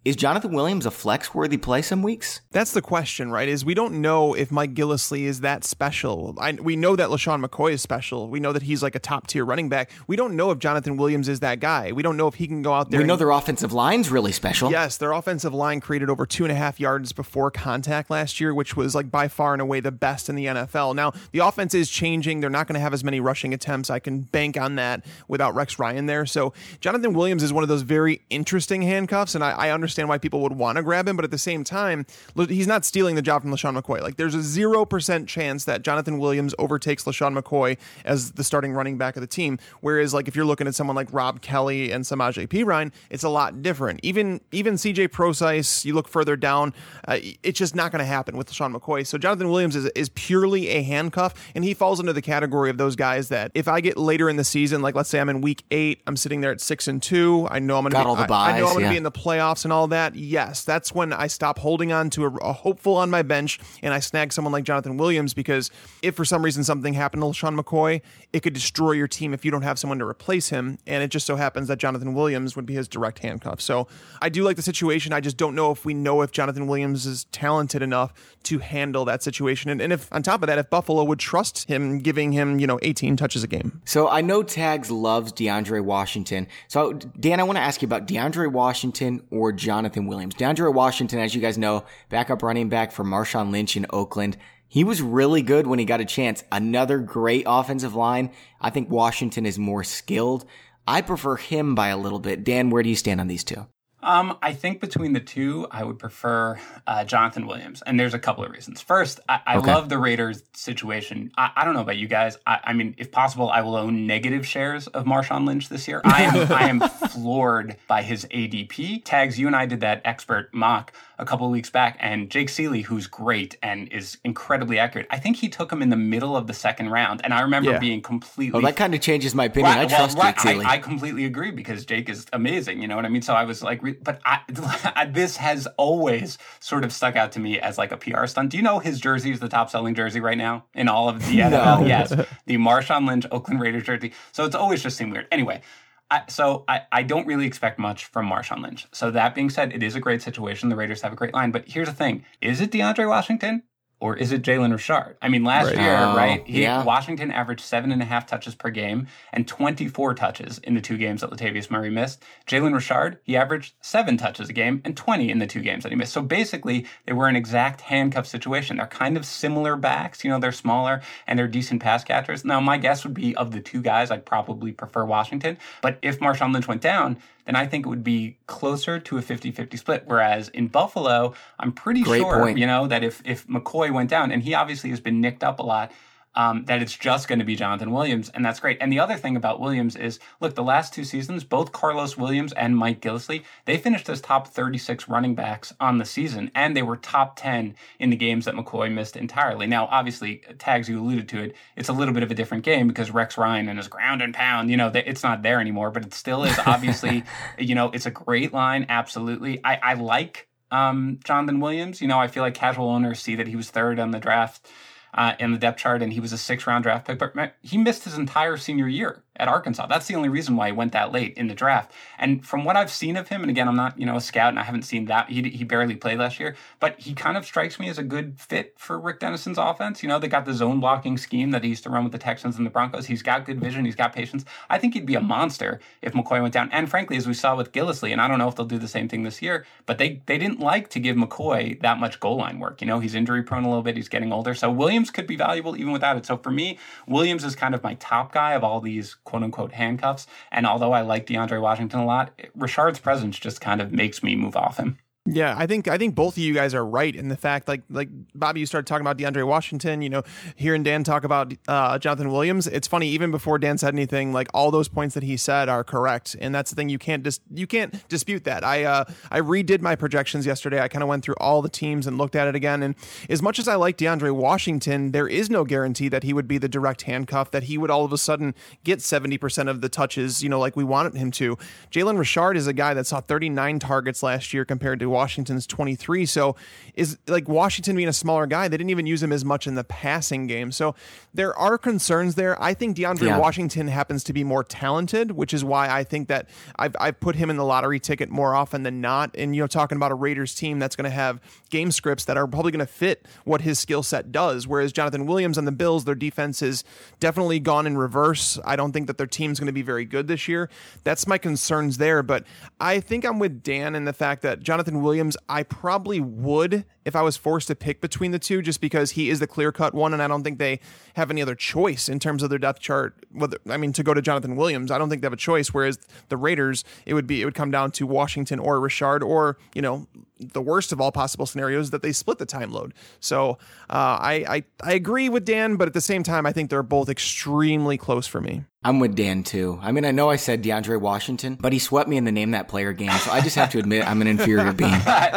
is Jonathan Williams a flex worthy play some weeks? That's the question, right? Is we don't know if Mike Gillislee is that special. I, we know that LeSean McCoy is special. We know that he's like a top tier running back. We don't know if Jonathan Williams is that guy. We don't know if he can go out there. We know and, their offensive line's really special. Yes, their offensive line created over two and a half yards before contact last year, which was like by far and away the best in the NFL. Now, the offense is changing. They're not going to have as many rushing attempts. I can bank on that without Rex Ryan there. So, Jonathan Williams is one of those very interesting handcuffs, and I, I understand why people would want to grab him, but at the same time, he's not stealing the job from LeSean McCoy. Like, there's a 0% chance that Jonathan Williams overtakes LeSean McCoy as the starting running back of the team. Whereas, like, if you're looking at someone like Rob Kelley and Samaje Perine, it's a lot different. Even even CJ Prosise, you look further down, uh, it's just not going to happen with LeSean McCoy. So Jonathan Williams is, is purely a handcuff, and he falls into the category of those guys that if I get later in the season, like let's say I'm in week eight, I'm sitting there at six and two, I know I'm going to be, I, I know I'm going to yeah. be in the playoffs and all that. Yes, that's when I stop holding on to a, a hopeful on my bench and I snag someone like Jonathan Williams because if for some reason something happened to LeSean McCoy, it could destroy your team if you don't have someone to replace him. And it just so happens that Jonathan Williams would be his direct handcuff. So I do like the situation. I just don't know if we know if Jonathan Williams is talented enough to handle that situation. And, and if on top of that, if Buffalo would trust him giving him, you know, 18 touches a game. So I know Tags loves DeAndre Washington. So Dan, I want to ask you about DeAndre Washington or Jonathan Williams. DeAndre Washington, as you guys know, backup running back for Marshawn Lynch in Oakland. He was really good when he got a chance. Another great offensive line. I think Washington is more skilled. I prefer him by a little bit. Dan, where do you stand on these two? Um, I think between the two, I would prefer uh, Jonathan Williams, and there's a couple of reasons. First, I, I Okay. love the Raiders situation. I, I don't know about you guys. I, I mean, if possible, I will own negative shares of Marshawn Lynch this year. I am I am floored by his ADP tags. You and I did that expert mock a couple of weeks back, and Jake Ciely, who's great and is incredibly accurate, I think he took him in the middle of the second round, and I remember Yeah. being completely Well, that kind of changes my opinion. I trust well, right, Jake Ciely. I, I completely agree because Jake is amazing. You know what I mean? So I was like, re- but I, this has always sort of stuck out to me as like a PR stunt. Do you know his jersey is the top selling jersey right now in all of the NFL? Yes, the Marshawn Lynch Oakland Raiders jersey. So it's always just seemed weird. Anyway. I, so I, I don't really expect much from Marshawn Lynch. So that being said, it is a great situation. The Raiders have a great line. But here's the thing. Is it DeAndre Washington? Or is it Jalen Richard? I mean, last Right. year, Oh, right? He, yeah. Washington averaged seven and a half touches per game and 24 touches in the two games that Latavius Murray missed. Jalen Richard, he averaged seven touches a game and 20 in the two games that he missed. So basically, they were an exact handcuff situation. They're kind of similar backs. You know, they're smaller and they're decent pass catchers. Now, my guess would be of the two guys, I'd probably prefer Washington. But if Marshawn Lynch went down, then I think it would be closer to a 50-50 split. Whereas in Buffalo, I'm pretty Great sure, point. you know, that if if McCoy went down, and he obviously has been nicked up a lot, um, that it's just going to be Jonathan Williams, and that's great. And the other thing about Williams is, look, the last two seasons, both Karlos Williams and Mike Gillislee, they finished as top 36 running backs on the season, and they were top 10 in the games that McCoy missed entirely. Now, obviously, tags you alluded to it, it's a little bit of a different game because Rex Ryan and his ground and pound, you know, it's not there anymore, but it still is obviously, you know, it's a great line, absolutely. I, I like um, Jonathan Williams. You know, I feel like casual owners see that he was third on the draft uh, in the depth chart and he was a six round draft pick, but he missed his entire senior year at Arkansas. That's the only reason why he went that late in the draft. And from what I've seen of him, and again, I'm not, you know, a scout and I haven't seen that. He, he barely played last year, but he kind of strikes me as a good fit for Rick Dennison's offense. You know, they got the zone blocking scheme that he used to run with the Texans and the Broncos. He's got good vision. He's got patience. I think he'd be a monster if McCoy went down. And frankly, as we saw with Gillislee, and I don't know if they'll do the same thing this year, but they, they didn't like to give McCoy that much goal line work. You know, he's injury prone a little bit. He's getting older. So Williams could be valuable even without it. So for me, Williams is kind of my top guy of all these quote unquote handcuffs. And although I like DeAndre Washington a lot, Richard's presence just kind of makes me move off him. Yeah, I think I think both of you guys are right in the fact like like Bobby, you started talking about DeAndre Washington, you know, hearing Dan talk about uh, Jonathan Williams. It's funny even before Dan said anything, like all those points that he said are correct, and that's the thing you can't dis- you can't dispute that. I uh, I redid my projections yesterday. I kind of went through all the teams and looked at it again, and as much as I like DeAndre Washington, there is no guarantee that he would be the direct handcuff that he would all of a sudden get seventy percent of the touches, you know, like we wanted him to. Jalen Richard is a guy that saw thirty nine targets last year compared to Washington's 23. So is like Washington being a smaller guy, they didn't even use him as much in the passing game. So there are concerns there. I think DeAndre yeah. Washington happens to be more talented, which is why I think that I've, I've put him in the lottery ticket more often than not. And, you know, talking about a Raiders team that's going to have game scripts that are probably going to fit what his skill set does. Whereas Jonathan Williams and the Bills, their defense is definitely gone in reverse. I don't think that their team's going to be very good this year. That's my concerns there. But I think I'm with Dan in the fact that Jonathan Williams, I probably would if I was forced to pick between the two, just because he is the clear cut one, and I don't think they have any other choice in terms of their depth chart. Whether I mean to go to Jonathan Williams, I don't think they have a choice. Whereas the Raiders, it would be it would come down to Washington or Richard, or you know the worst of all possible scenarios that they split the time load. So uh, I, I I agree with Dan, but at the same time, I think they're both extremely close for me. I'm with Dan too. I mean, I know I said DeAndre Washington, but he swept me in the name that player game, so I just have to admit I'm an inferior being.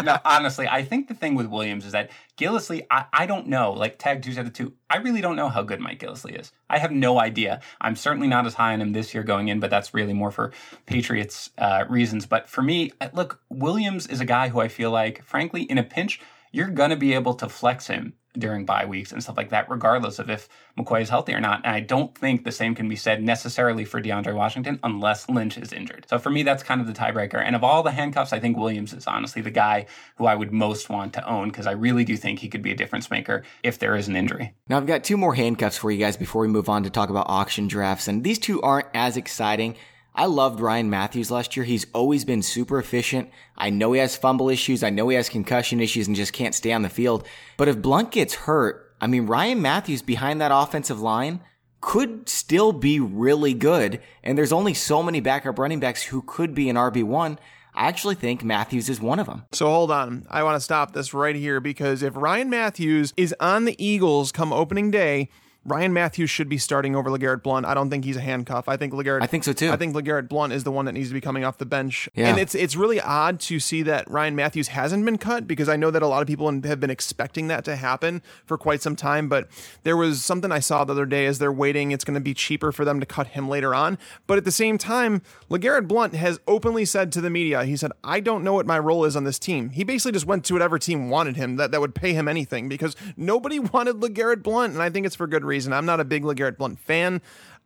no, honestly, I think the thing with Williams is that Gillislee, I, I don't know. Like Tag Two said it too. I really don't know how good Mike Gillislee is. I have no idea. I'm certainly not as high on him this year going in, but that's really more for Patriots uh, reasons. But for me, look, Williams is a guy who I feel like, frankly, in a pinch, you're gonna be able to flex him during bye weeks and stuff like that, regardless of if McCoy is healthy or not. And I don't think the same can be said necessarily for DeAndre Washington unless Lynch is injured. So for me, that's kind of the tiebreaker. And of all the handcuffs, I think Williams is honestly the guy who I would most want to own because I really do think he could be a difference maker if there is an injury. Now, I've got two more handcuffs for you guys before we move on to talk about auction drafts. And these two aren't as exciting. I loved Ryan Mathews last year. He's always been super efficient. I know he has fumble issues. I know he has concussion issues and just can't stay on the field. But if Blunt gets hurt, I mean, Ryan Mathews behind that offensive line could still be really good. And there's only so many backup running backs who could be an RB1. I actually think Mathews is one of them. So hold on. I want to stop this right here because if Ryan Mathews is on the Eagles come opening day, Ryan Mathews should be starting over LeGarrette Blunt. I don't think he's a handcuff. I think LeGarrette. I think so too. I think LeGarrette Blunt is the one that needs to be coming off the bench. Yeah. And it's it's really odd to see that Ryan Mathews hasn't been cut because I know that a lot of people have been expecting that to happen for quite some time. But there was something I saw the other day as they're waiting. It's going to be cheaper for them to cut him later on. But at the same time, LeGarrette Blunt has openly said to the media, he said, "I don't know what my role is on this team." He basically just went to whatever team wanted him that that would pay him anything because nobody wanted LeGarrette Blunt, and I think it's for good reason. I'm not a big LeGarrette Blunt fan.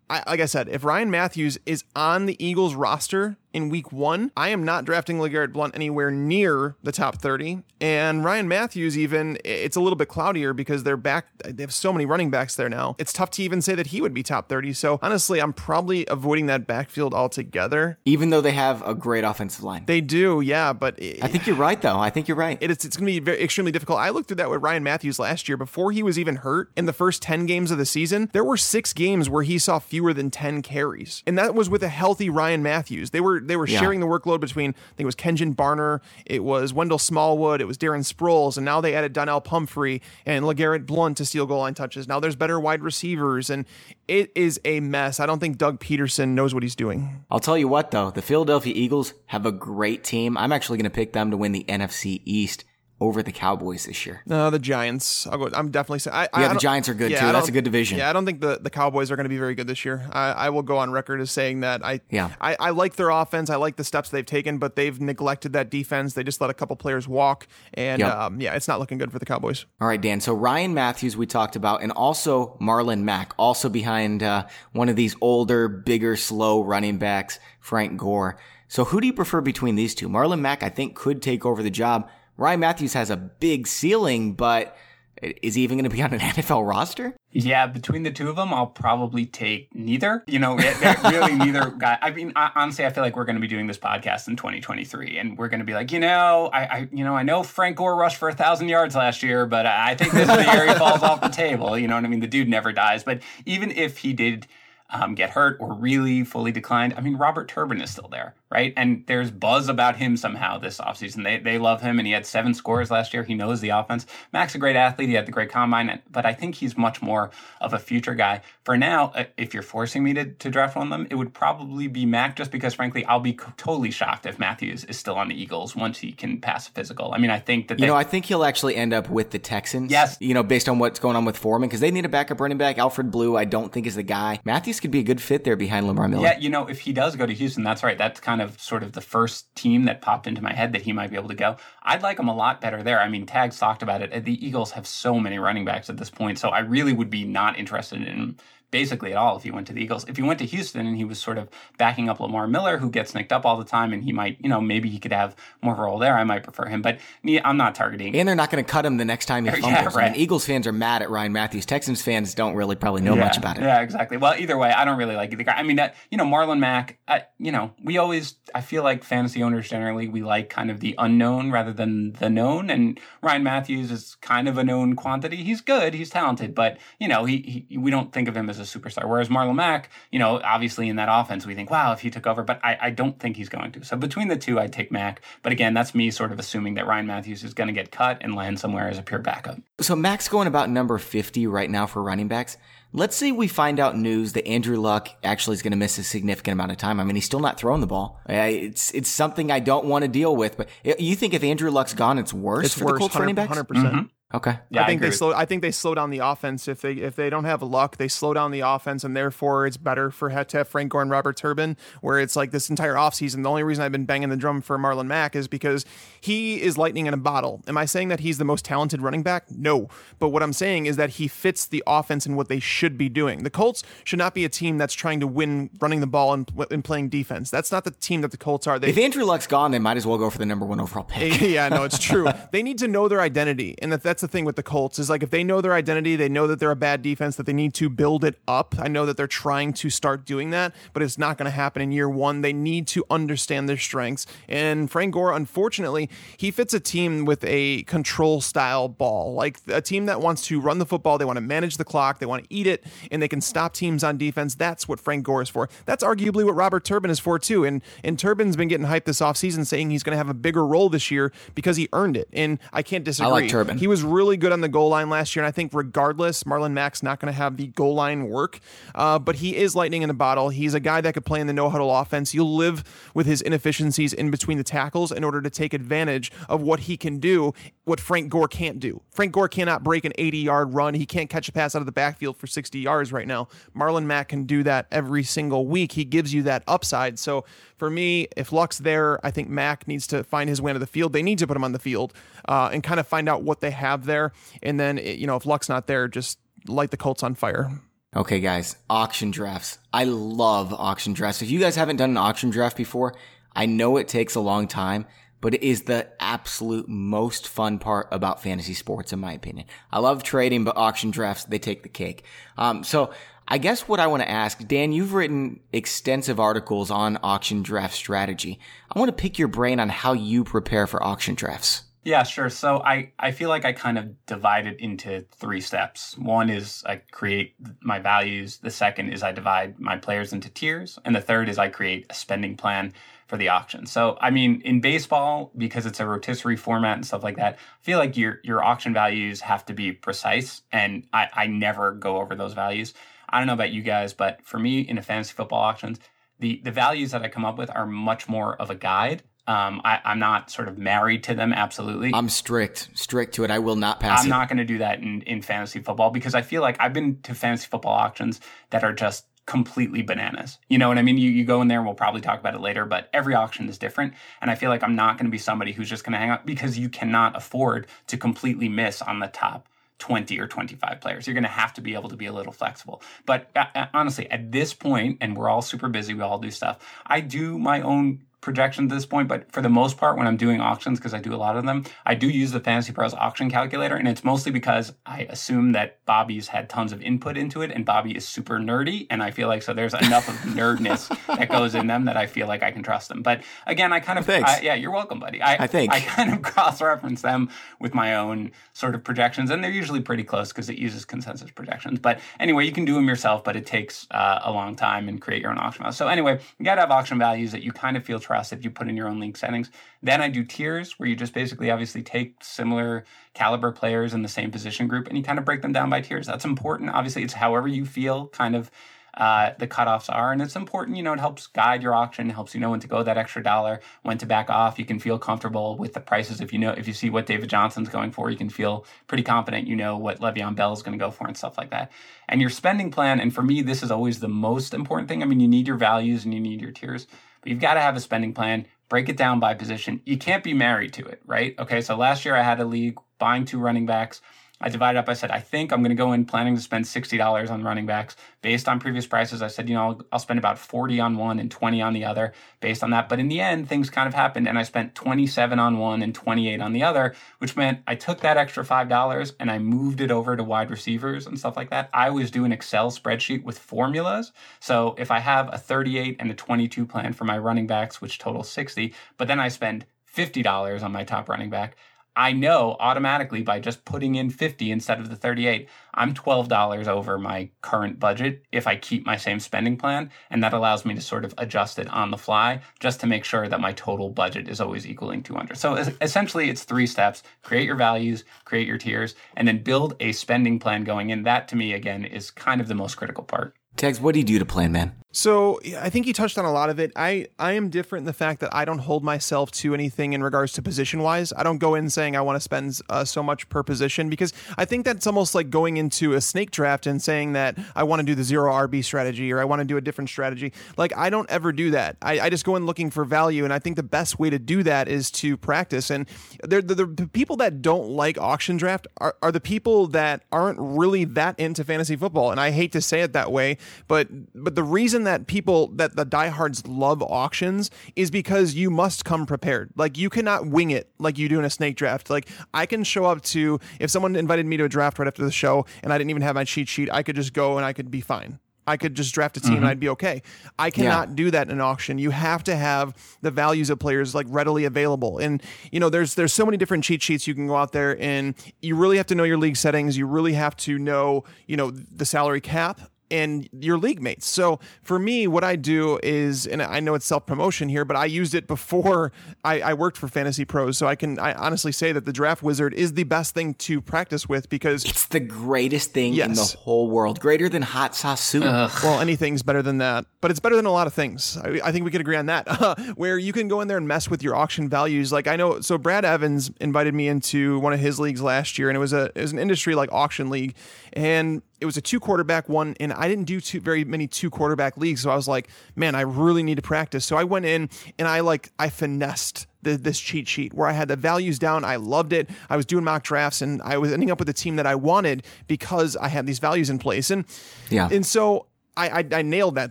I, like I said, if Ryan Mathews is on the Eagles roster in week one, I am not drafting LeGarrette Blunt anywhere near the top 30. And Ryan Mathews, even, it's a little bit cloudier because they're back. They have so many running backs there now. It's tough to even say that he would be top 30. So honestly, I'm probably avoiding that backfield altogether. Even though they have a great offensive line. They do, yeah. But it, I think you're right, though. I think you're right. It, it's, it's going to be very, extremely difficult. I looked through that with Ryan Mathews last year before he was even hurt in the first 10 games of the season. There were six games where he saw fewer than 10 carries. And that was with a healthy Ryan Mathews. They were they were yeah. sharing the workload between I think it was Kenjon Barner, it was Wendell Smallwood, it was Darren Sproles, and now they added Donnell Pumphrey and LeGarrette Blunt to steal goal line touches. Now there's better wide receivers and it is a mess. I don't think Doug Pederson knows what he's doing. I'll tell you what though, the Philadelphia Eagles have a great team. I'm actually going to pick them to win the NFC East over the Cowboys this year. No, the Giants. I'll go. I'm definitely saying. I, yeah, I the Giants are good yeah, too. That's a good division. Yeah, I don't think the, the Cowboys are going to be very good this year. I, I will go on record as saying that. I yeah. I, I like their offense. I like the steps they've taken, but they've neglected that defense. They just let a couple players walk, and yep. um, yeah, it's not looking good for the Cowboys. All right, Dan. So Ryan Mathews we talked about, and also Marlon Mack, also behind uh, one of these older, bigger, slow running backs, Frank Gore. So who do you prefer between these two? Marlon Mack, I think, could take over the job. Ryan Mathews has a big ceiling, but is he even going to be on an NFL roster? Yeah, between the two of them, I'll probably take neither. You know, really neither guy. I mean, honestly, I feel like we're going to be doing this podcast in 2023, and we're going to be like, you know, I, I, you know, I know Frank Gore rushed for a thousand yards last year, but I think this is the year he falls off the table. You know what I mean? The dude never dies. But even if he did um, get hurt or really fully declined, I mean, Robert Turbin is still there right? And there's buzz about him somehow this offseason. They, they love him, and he had seven scores last year. He knows the offense. Mack's a great athlete. He had the great combine, but I think he's much more of a future guy. For now, uh, if you're forcing me to, to draft one of them, it would probably be Mack, just because, frankly, I'll be totally shocked if Mathews is still on the Eagles once he can pass a physical. I mean, I think that they, you know, I think he'll actually end up with the Texans. Yes, you know, based on what's going on with Foreman, because they need a backup running back. Alfred Blue, I don't think is the guy. Mathews could be a good fit there behind Lamar Miller. Yeah, you know, if he does go to Houston, that's right. That's kind of of sort of the first team that popped into my head that he might be able to go. I'd like him a lot better there. I mean, Tags talked about it. The Eagles have so many running backs at this point, so I really would be not interested in basically at all if he went to the Eagles. If he went to Houston and he was sort of backing up Lamar Miller, who gets nicked up all the time, and he might, you know, maybe he could have more of a role there. I might prefer him, but me, I'm not targeting. And they're not going to cut him the next time he fumbles. Yeah, right. I mean, Eagles fans are mad at Ryan Mathews. Texans fans don't really probably know yeah, much about it. Yeah, exactly. Well, either way, I don't really like either guy. I mean, that you know, Marlon Mack. I, you know, we always. I feel like fantasy owners generally we like kind of the unknown rather than the known. And Ryan Mathews is kind of a known quantity. He's good. He's talented, but you know, he, he we don't think of him as a superstar. Whereas Marlon Marlon Mack, you know, obviously in that offense, we think, wow, if he took over, but I, I don't think he's going to. So between the two, I'd take Mack. But again, that's me sort of assuming that Ryan Mathews is going to get cut and land somewhere as a pure backup. So Mack's going about number 50 right now for running backs. Let's say we find out news that Andrew Luck actually is going to miss a significant amount of time. I mean, he's still not throwing the ball. It's it's something I don't want to deal with. But you think if Andrew Luck's gone, it's worse it's for worse, the Colts running backs? 100%. percent mm-hmm. Okay. Yeah, I think I they slow. I think they slow down the offense if they if they don't have luck, they slow down the offense, and therefore it's better for to have Frank Gore and Robert Turbin. Where it's like this entire offseason, the only reason I've been banging the drum for Marlon Mack is because he is lightning in a bottle. Am I saying that he's the most talented running back? No. But what I'm saying is that he fits the offense and what they should be doing. The Colts should not be a team that's trying to win running the ball and, and playing defense. That's not the team that the Colts are. They, if Andrew Luck's gone, they might as well go for the number one overall pick. yeah, no, it's true. they need to know their identity, and that, that's the thing with the Colts is like if they know their identity, they know that they're a bad defense, that they need to build it up. I know that they're trying to start doing that, but it's not going to happen in year one. They need to understand their strengths. And Frank Gore, unfortunately, he fits a team with a control style ball, like a team that wants to run the football, they want to manage the clock, they want to eat it, and they can stop teams on defense. That's what Frank Gore is for. That's arguably what Robert Turbin is for too. And and Turbin's been getting hyped this offseason saying he's going to have a bigger role this year because he earned it. And I can't disagree. I like Turbin. He was really good on the goal line last year, and I think regardless, Marlon Mack's not going to have the goal line work, uh, but he is lightning in the bottle. He's a guy that could play in the no huddle offense. You'll live with his inefficiencies in between the tackles in order to take advantage of what he can do, what Frank Gore can't do. Frank Gore cannot break an 80 yard run. He can't catch a pass out of the backfield for 60 yards right now. Marlon Mack can do that every single week. He gives you that upside. So for me, if Luck's there, I think Mack needs to find his way into the field. They need to put him on the field uh, and kind of find out what they have there. And then, you know, if Luck's not there, just light the Colts on fire. Okay, guys, auction drafts. I love auction drafts. If you guys haven't done an auction draft before, I know it takes a long time, but it is the absolute most fun part about fantasy sports, in my opinion. I love trading, but auction drafts, they take the cake. Um, so I guess what I want to ask, Dan, you've written extensive articles on auction draft strategy. I want to pick your brain on how you prepare for auction drafts. Yeah, sure. So I, I feel like I kind of divide it into three steps. One is I create my values. The second is I divide my players into tiers. And the third is I create a spending plan for the auction. So, I mean, in baseball, because it's a rotisserie format and stuff like that, I feel like your, your auction values have to be precise. And I, I never go over those values. I don't know about you guys, but for me in a fantasy football auctions, the the values that I come up with are much more of a guide. Um, I, am not sort of married to them. Absolutely, I'm strict, strict to it. I will not pass. I'm it. not going to do that in in fantasy football because I feel like I've been to fantasy football auctions that are just completely bananas. You know what I mean? You, you go in there and we'll probably talk about it later, but every auction is different. And I feel like I'm not going to be somebody who's just going to hang out because you cannot afford to completely miss on the top 20 or 25 players. You're going to have to be able to be a little flexible. But uh, uh, honestly, at this point, and we're all super busy, we all do stuff, I do my own projections at this point, but for the most part, when I'm doing auctions, because I do a lot of them, I do use the FantasyPros auction calculator, and it's mostly because I assume that Bobby's had tons of input into it, and Bobby is super nerdy, and I feel like so there's enough of nerdness that goes in them that I feel like I can trust them. But again, I kind of, I, yeah, you're welcome, buddy. I, I think I kind of cross reference them with my own sort of projections, and they're usually pretty close because it uses consensus projections. But anyway, you can do them yourself, but it takes uh, a long time and create your own auction value. So anyway, you got to have auction values that you kind of feel if you put in your own league settings. Then I do tiers where you just basically obviously take similar caliber players in the same position group and you kind of break them down by tiers. That's important. Obviously, it's however you feel kind of uh, the cutoffs are. And it's important, you know, it helps guide your auction, helps you know when to go that extra dollar, when to back off. You can feel comfortable with the prices. If you know, if you see what David Johnson's going for, you can feel pretty confident you know what Le'Veon Bell is going to go for and stuff like that. And your spending plan, and for me, this is always the most important thing. I mean, you need your values and you need your tiers. But you've got to have a spending plan. Break it down by position. You can't be married to it, right? Okay, so last year I had a league buying two running backs. I divided up. I said, I think I'm going to go in planning to spend $60 on running backs based on previous prices. I said, you know, I'll, I'll, spend about 40 on one and 20 on the other based on that. But in the end, things kind of happened and I spent 27 on one and 28 on the other, which meant I took that extra $5 and I moved it over to wide receivers and stuff like that. I always do an Excel spreadsheet with formulas. So if I have a 38 and a 22 plan for my running backs, which total 60, but then I spend $50 on my top running back, I know automatically by just putting in 50 instead of the 38, I'm $12 over my current budget if I keep my same spending plan. And that allows me to sort of adjust it on the fly just to make sure that my total budget is always equaling 200. So essentially, it's three steps create your values, create your tiers, and then build a spending plan going in. That to me, again, is kind of the most critical part. Tags, what do you do to plan, man? So I think you touched on a lot of it. I, I am different in the fact that I don't hold myself to anything in regards to position wise. I don't go in saying I want to spend uh, so much per position because I think that's almost like going into a snake draft and saying that I want to do the zero RB strategy or I want to do a different strategy. Like I don't ever do that. I, I just go in looking for value, and I think the best way to do that is to practice. And the, the people that don't like auction draft are, are the people that aren't really that into fantasy football. And I hate to say it that way, but but the reason that people that the diehards love auctions is because you must come prepared. Like you cannot wing it like you do in a snake draft. Like I can show up to if someone invited me to a draft right after the show and I didn't even have my cheat sheet, I could just go and I could be fine. I could just draft a team mm-hmm. and I'd be okay. I cannot yeah. do that in an auction. You have to have the values of players like readily available. And you know, there's there's so many different cheat sheets you can go out there and you really have to know your league settings. You really have to know, you know, the salary cap and your league mates. So for me, what I do is, and I know it's self promotion here, but I used it before I, I, worked for FantasyPros. So I can I honestly say that the Draft Wizard is the best thing to practice with because it's the greatest thing yes. in the whole world, greater than hot sauce soup. Ugh. Well, anything's better than that, but it's better than a lot of things. I, I think we could agree on that. where you can go in there and mess with your auction values. Like I know, so Brad Evans invited me into one of his leagues last year, and it was a it was an industry like auction league, and it was a two quarterback one, and I didn't do too very many two quarterback leagues. So I was like, man, I really need to practice. So I went in and I like I finessed the, this cheat sheet where I had the values down. I loved it. I was doing mock drafts and I was ending up with the team that I wanted because I had these values in place. And yeah, and so I, I, I, nailed that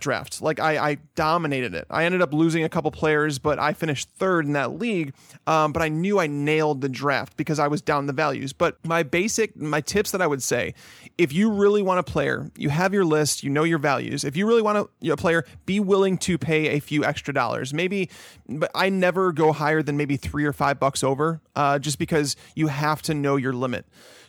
draft. Like I, I dominated it. I ended up losing a couple players, but I finished third in that league. Um, but I knew I nailed the draft because I was down the values. But my basic, my tips that I would say, if you really want a player, you have your list, you know your values. If you really want a, player, be willing to pay a few extra dollars. Maybe, but I never go higher than maybe three or five bucks over, uh, just because you have to know your limit.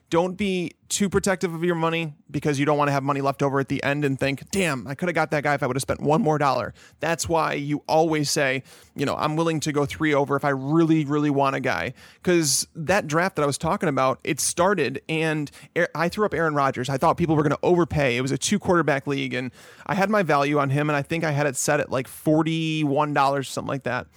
Don't be too protective of your money because you don't want to have money left over at the end and think, damn, I could have got that guy if I would have spent one more dollar. That's why you always say, you know, I'm willing to go three over if I really, really want a guy. Because that draft that I was talking about, it started and I threw up Aaron Rodgers. I thought people were going to overpay. It was a two quarterback league and I had my value on him and I think I had it set at like $41, something like that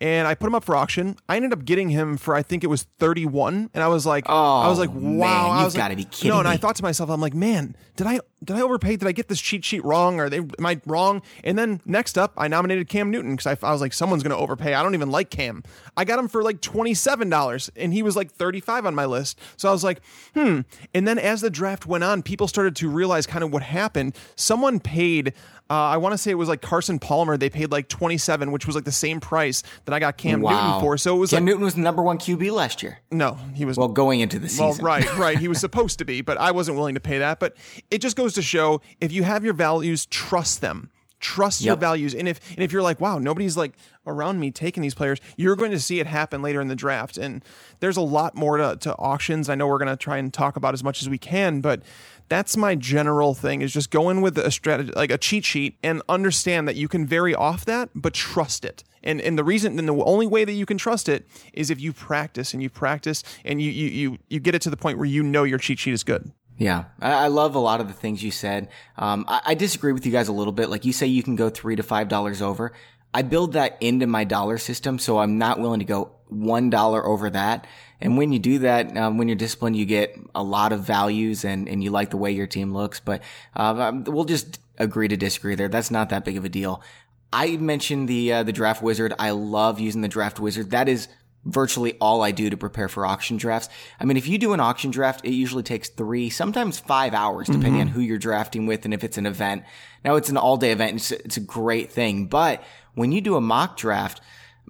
and I put him up for auction. I ended up getting him for I think it was 31 and I was like oh, I was like wow, man, you've got to be kidding No, and me. I thought to myself I'm like, "Man, did I did I overpay? Did I get this cheat sheet wrong? Are they am I wrong?" And then next up, I nominated Cam Newton cuz I, I was like someone's going to overpay. I don't even like Cam. I got him for like $27 and he was like 35 on my list. So I was like, "Hmm." And then as the draft went on, people started to realize kind of what happened. Someone paid uh, I want to say it was like Carson Palmer. They paid like 27, which was like the same price that I got Cam wow. Newton for. So it was Cam like, Newton was the number one QB last year. No, he was. Well, going into the season. Well, right, right. He was supposed to be, but I wasn't willing to pay that. But it just goes to show if you have your values, trust them. Trust yep. your values. And if and if you're like, wow, nobody's like around me taking these players, you're going to see it happen later in the draft. And there's a lot more to, to auctions. I know we're going to try and talk about as much as we can, but that's my general thing is just go in with a strategy like a cheat sheet and understand that you can vary off that but trust it and and the reason and the only way that you can trust it is if you practice and you practice and you you you, you get it to the point where you know your cheat sheet is good yeah, I, love a lot of the things you said. Um, I, I, disagree with you guys a little bit. Like you say, you can go three to five dollars over. I build that into my dollar system, so I'm not willing to go one dollar over that. And when you do that, um, when you're disciplined, you get a lot of values and, and you like the way your team looks. But uh, um, we'll just agree to disagree there. That's not that big of a deal. I mentioned the uh, the draft wizard. I love using the draft wizard. That is virtually all I do to prepare for auction drafts. I mean, if you do an auction draft, it usually takes three, sometimes five hours, depending mm-hmm. on who you're drafting with and if it's an event. Now, it's an all day event. It's, it's a great thing. But when you do a mock draft,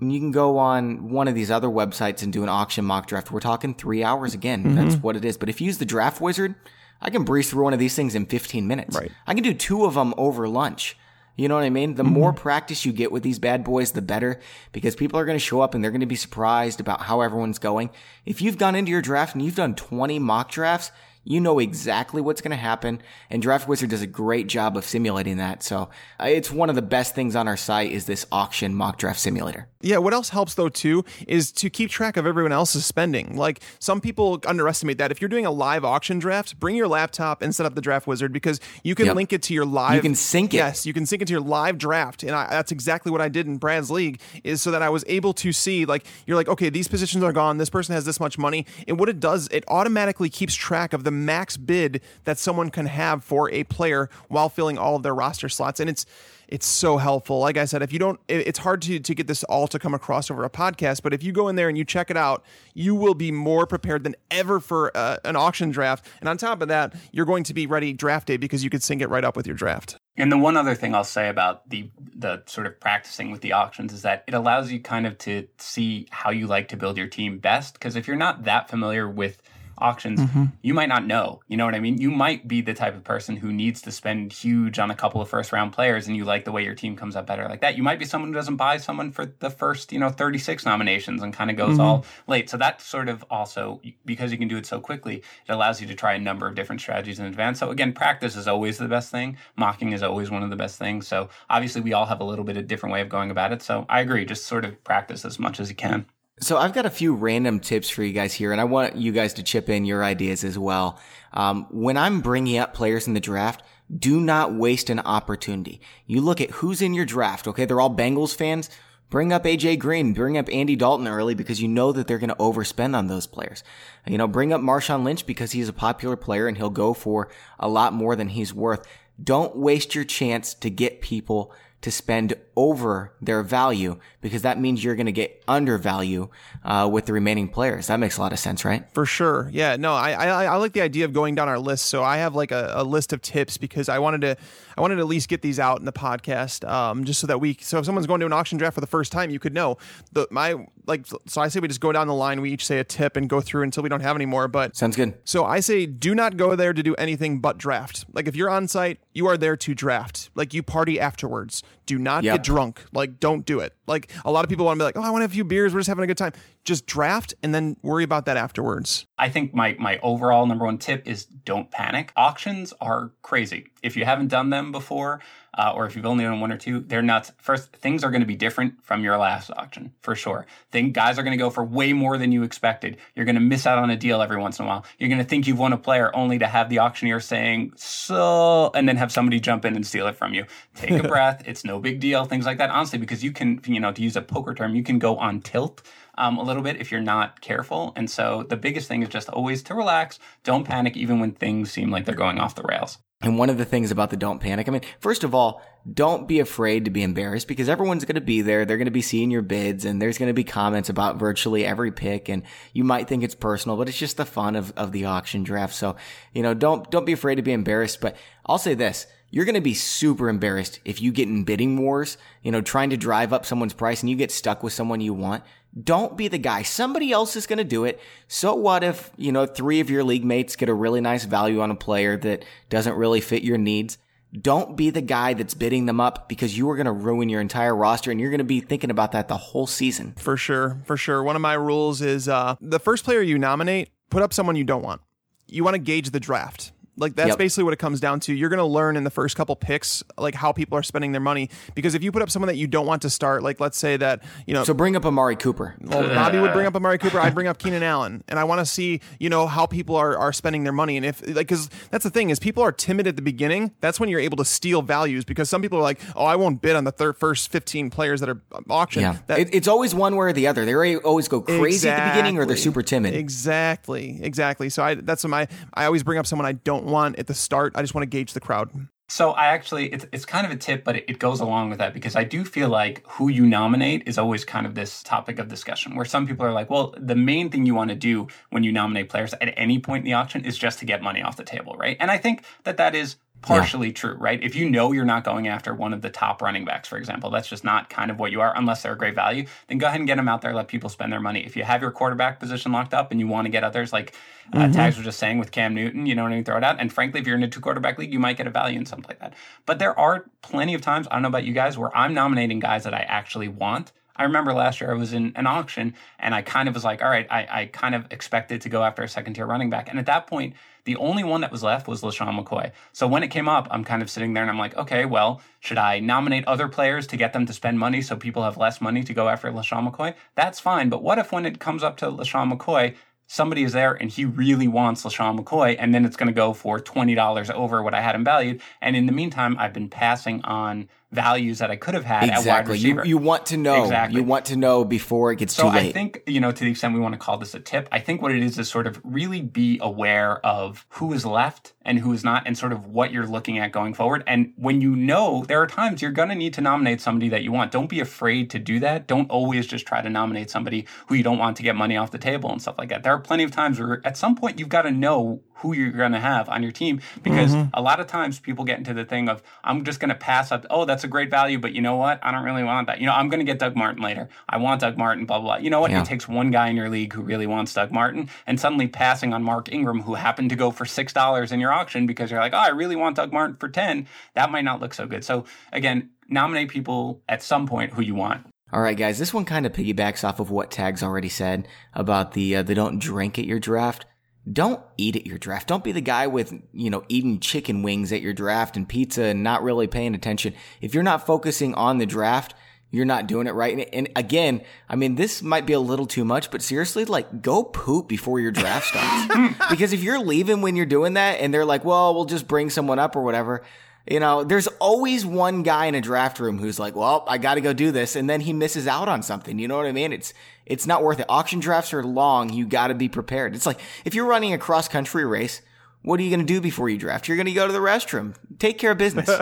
you can go on one of these other websites and do an auction mock draft. We're talking three hours again. Mm-hmm. That's what it is. But if you use the draft wizard, I can breeze through one of these things in 15 minutes. Right. I can do two of them over lunch. You know what I mean? The mm-hmm. more practice you get with these bad boys, the better because people are going to show up and they're going to be surprised about how everyone's going. If you've gone into your draft and you've done 20 mock drafts, you know exactly what's going to happen. And Draft Wizard does a great job of simulating that. So uh, it's one of the best things on our site is this auction mock draft simulator. Yeah. What else helps though too is to keep track of everyone else's spending. Like some people underestimate that. If you're doing a live auction draft, bring your laptop and set up the Draft Wizard because you can yep. link it to your live. You can sync it. Yes, you can sync it to your live draft, and I, that's exactly what I did in Brad's league. Is so that I was able to see like you're like okay these positions are gone. This person has this much money, and what it does it automatically keeps track of the max bid that someone can have for a player while filling all of their roster slots, and it's it's so helpful. Like I said, if you don't, it's hard to, to get this all to come across over a podcast, but if you go in there and you check it out, you will be more prepared than ever for uh, an auction draft. And on top of that, you're going to be ready draft day because you could sync it right up with your draft. And the one other thing I'll say about the the sort of practicing with the auctions is that it allows you kind of to see how you like to build your team best. Because if you're not that familiar with auctions, mm-hmm. you might not know. You know what I mean? You might be the type of person who needs to spend huge on a couple of first round players and you like the way your team comes up better like that. You might be someone who doesn't buy someone for the first, you know, 36 nominations and kind of goes mm-hmm. all late. So that sort of also, because you can do it so quickly, it allows you to try a number of different strategies in advance. So again, practice is always the best thing. Mocking is always one of the best things. So obviously we all have a little bit of different way of going about it. So I agree, just sort of practice as much as you can. So I've got a few random tips for you guys here, and I want you guys to chip in your ideas as well. Um, when I'm bringing up players in the draft, do not waste an opportunity. You look at who's in your draft. Okay, they're all Bengals fans. Bring up AJ Green, bring up Andy Dalton early because you know that they're going to overspend on those players. You know, bring up Marshawn Lynch because he's a popular player and he'll go for a lot more than he's worth. Don't waste your chance to get people to spend over their value because that means you're going to get undervalue uh, with the remaining players. That makes a lot of sense, right? For sure. Yeah. No, I, I, I like the idea of going down our list. So I have like a, a, list of tips because I wanted to I wanted to at least get these out in the podcast, um, just so that we so if someone's going to an auction draft for the first time, you could know the my like. So I say we just go down the line. We each say a tip and go through until we don't have any more. But sounds good. So I say do not go there to do anything but draft. Like if you're on site, you are there to draft. Like you party afterwards. Do not yep. get drunk. Like don't do it. Like a lot of people want to be like, oh, I want to have a few beers. We're just having a good time. Just draft and then worry about that afterwards. I think my my overall number one tip is don't panic. Auctions are crazy. If you haven't done them before, uh, or if you've only done one or two, they're nuts. First, things are going to be different from your last auction for sure. Think guys are going to go for way more than you expected. You're going to miss out on a deal every once in a while. You're going to think you've won a player only to have the auctioneer saying so, and then have somebody jump in and steal it from you. Take a breath. It's no big deal. Things like that. Honestly, because you can, you know, to use a poker term, you can go on tilt um, a little bit if you're not careful. And so the biggest thing is just always to relax. Don't panic, even when things seem like they're going off the rails. And one of the things about the don't panic, I mean, first of all, don't be afraid to be embarrassed because everyone's going to be there. They're going to be seeing your bids and there's going to be comments about virtually every pick. And you might think it's personal, but it's just the fun of, of the auction draft. So, you know, don't, don't be afraid to be embarrassed. But I'll say this you're going to be super embarrassed if you get in bidding wars, you know, trying to drive up someone's price and you get stuck with someone you want. Don't be the guy. Somebody else is going to do it. So what if, you know, three of your league mates get a really nice value on a player that doesn't really fit your needs? Don't be the guy that's bidding them up because you are going to ruin your entire roster and you're going to be thinking about that the whole season. For sure. For sure. One of my rules is uh, the first player you nominate, put up someone you don't want. You want to gauge the draft. Like that's yep. basically what it comes down to. You're going to learn in the first couple picks like how people are spending their money because if you put up someone that you don't want to start, like let's say that you know, so bring up Amari Cooper. Well, Bobby would bring up Amari Cooper. I'd bring up Keenan Allen, and I want to see you know how people are are spending their money and if like because that's the thing is people are timid at the beginning. That's when you're able to steal values because some people are like, oh, I won't bid on the third first 15 players that are uh, auctioned. Yeah, that, it, it's always one way or the other. They always go crazy exactly. at the beginning or they're super timid. Exactly, exactly. So I that's what my I always bring up someone I don't want at the start. I just want to gauge the crowd. So I actually, it's, it's kind of a tip, but it, it, goes along with that because I do feel like who you nominate is always kind of this topic of discussion where some people are like, well, the main thing you want to do when you nominate players at any point in the auction is just to get money off the table, right? And I think that that is partially yeah. true, right? If you know you're not going after one of the top running backs, for example, that's just not kind of what you are unless they're a great value, then go ahead and get them out there, let people spend their money. If you have your quarterback position locked up and you want to get others like uh, mm-hmm. Tags was just saying with Cam Newton, you know what I mean, throw it out. And frankly, if you're in a two quarterback league, you might get a value in something like that. But there are plenty of times, I don't know about you guys, where I'm nominating guys that I actually want I remember last year I was in an auction and I kind of was like, all right, I, I kind of expected to go after a second tier running back. And at that point, the only one that was left was LeSean McCoy. So when it came up, I'm kind of sitting there and I'm like, okay, well, should I nominate other players to get them to spend money so people have less money to go after LeSean McCoy? That's fine. But what if when it comes up to LeSean McCoy, somebody is there and he really wants LeSean McCoy, and then it's going to go for $20 over what I had him valued. And in the meantime, I've been passing on values that I could have had exactly. You, you want to know. Exactly. You want to know before it gets so too late. I think, you know, to the extent we want to call this a tip, I think what it is is sort of really be aware of who is left and who is not and sort of what you're looking at going forward. And when you know, there are times you're going to need to nominate somebody that you want. Don't be afraid to do that. Don't always just try to nominate somebody who you don't want to get money off the table and stuff like that. There are plenty of times where at some point you've got to know who you're going to have on your team because mm-hmm. a lot of times people get into the thing of I'm just going to pass up oh that's a great value but you know what? I don't really want that. You know I'm going to get Doug Martin later. I want Doug Martin blah blah blah. You know what? Yeah. it takes one guy in your league who really wants Doug Martin and suddenly passing on Mark Ingram who happened to go for six dollars in your auction because you're like oh I really want Doug Martin for 10 that might not look so good. So again nominate people at some point who you want. All right, guys, this one kind of piggybacks off of what Tags already said about the uh, the don't drink at your draft don't eat at your draft. Don't be the guy with, you know, eating chicken wings at your draft and pizza and not really paying attention. If you're not focusing on the draft, you're not doing it right. And again, I mean, this might be a little too much, but seriously, like go poop before your draft starts. because if you're leaving when you're doing that and they're like, well, we'll just bring someone up or whatever, you know, there's always one guy in a draft room who's like, well, I got to go do this. And then he misses out on something. You know what I mean? It's, it's not worth it. Auction drafts are long. You got to be prepared. It's like if you're running a cross country race, what are you going to do before you draft? You're going to go to the restroom. Take care of business.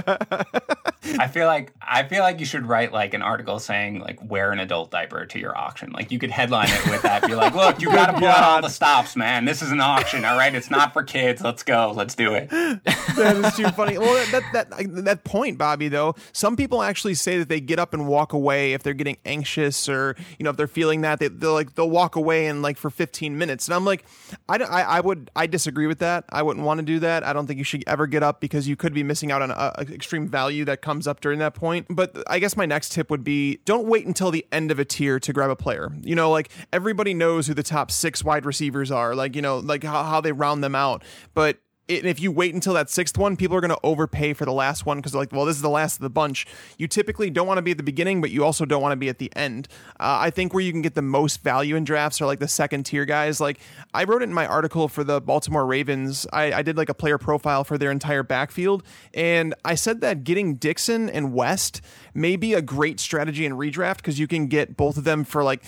I feel like I feel like you should write like an article saying like wear an adult diaper to your auction. Like you could headline it with that. Be like, look, you got to pull out all the stops, man. This is an auction, all right. It's not for kids. Let's go. Let's do it. that is too funny. Well, that that that point, Bobby. Though some people actually say that they get up and walk away if they're getting anxious or you know if they're feeling that they they'll like they'll walk away and like for 15 minutes. And I'm like, I I, I would I disagree with that. I wouldn't want to do that. I don't think you should ever get up because you could be missing out on uh, a, a extreme value that comes up during that point. But I guess my next tip would be don't wait until the end of a tier to grab a player. You know, like everybody knows who the top six wide receivers are, like, you know, like how, how they round them out. But if you wait until that sixth one, people are going to overpay for the last one because like, well, this is the last of the bunch. You typically don't want to be at the beginning, but you also don't want to be at the end. Uh, I think where you can get the most value in drafts are like the second tier guys. Like I wrote it in my article for the Baltimore Ravens. I, I did like a player profile for their entire backfield, and I said that getting Dixon and West may be a great strategy in redraft because you can get both of them for like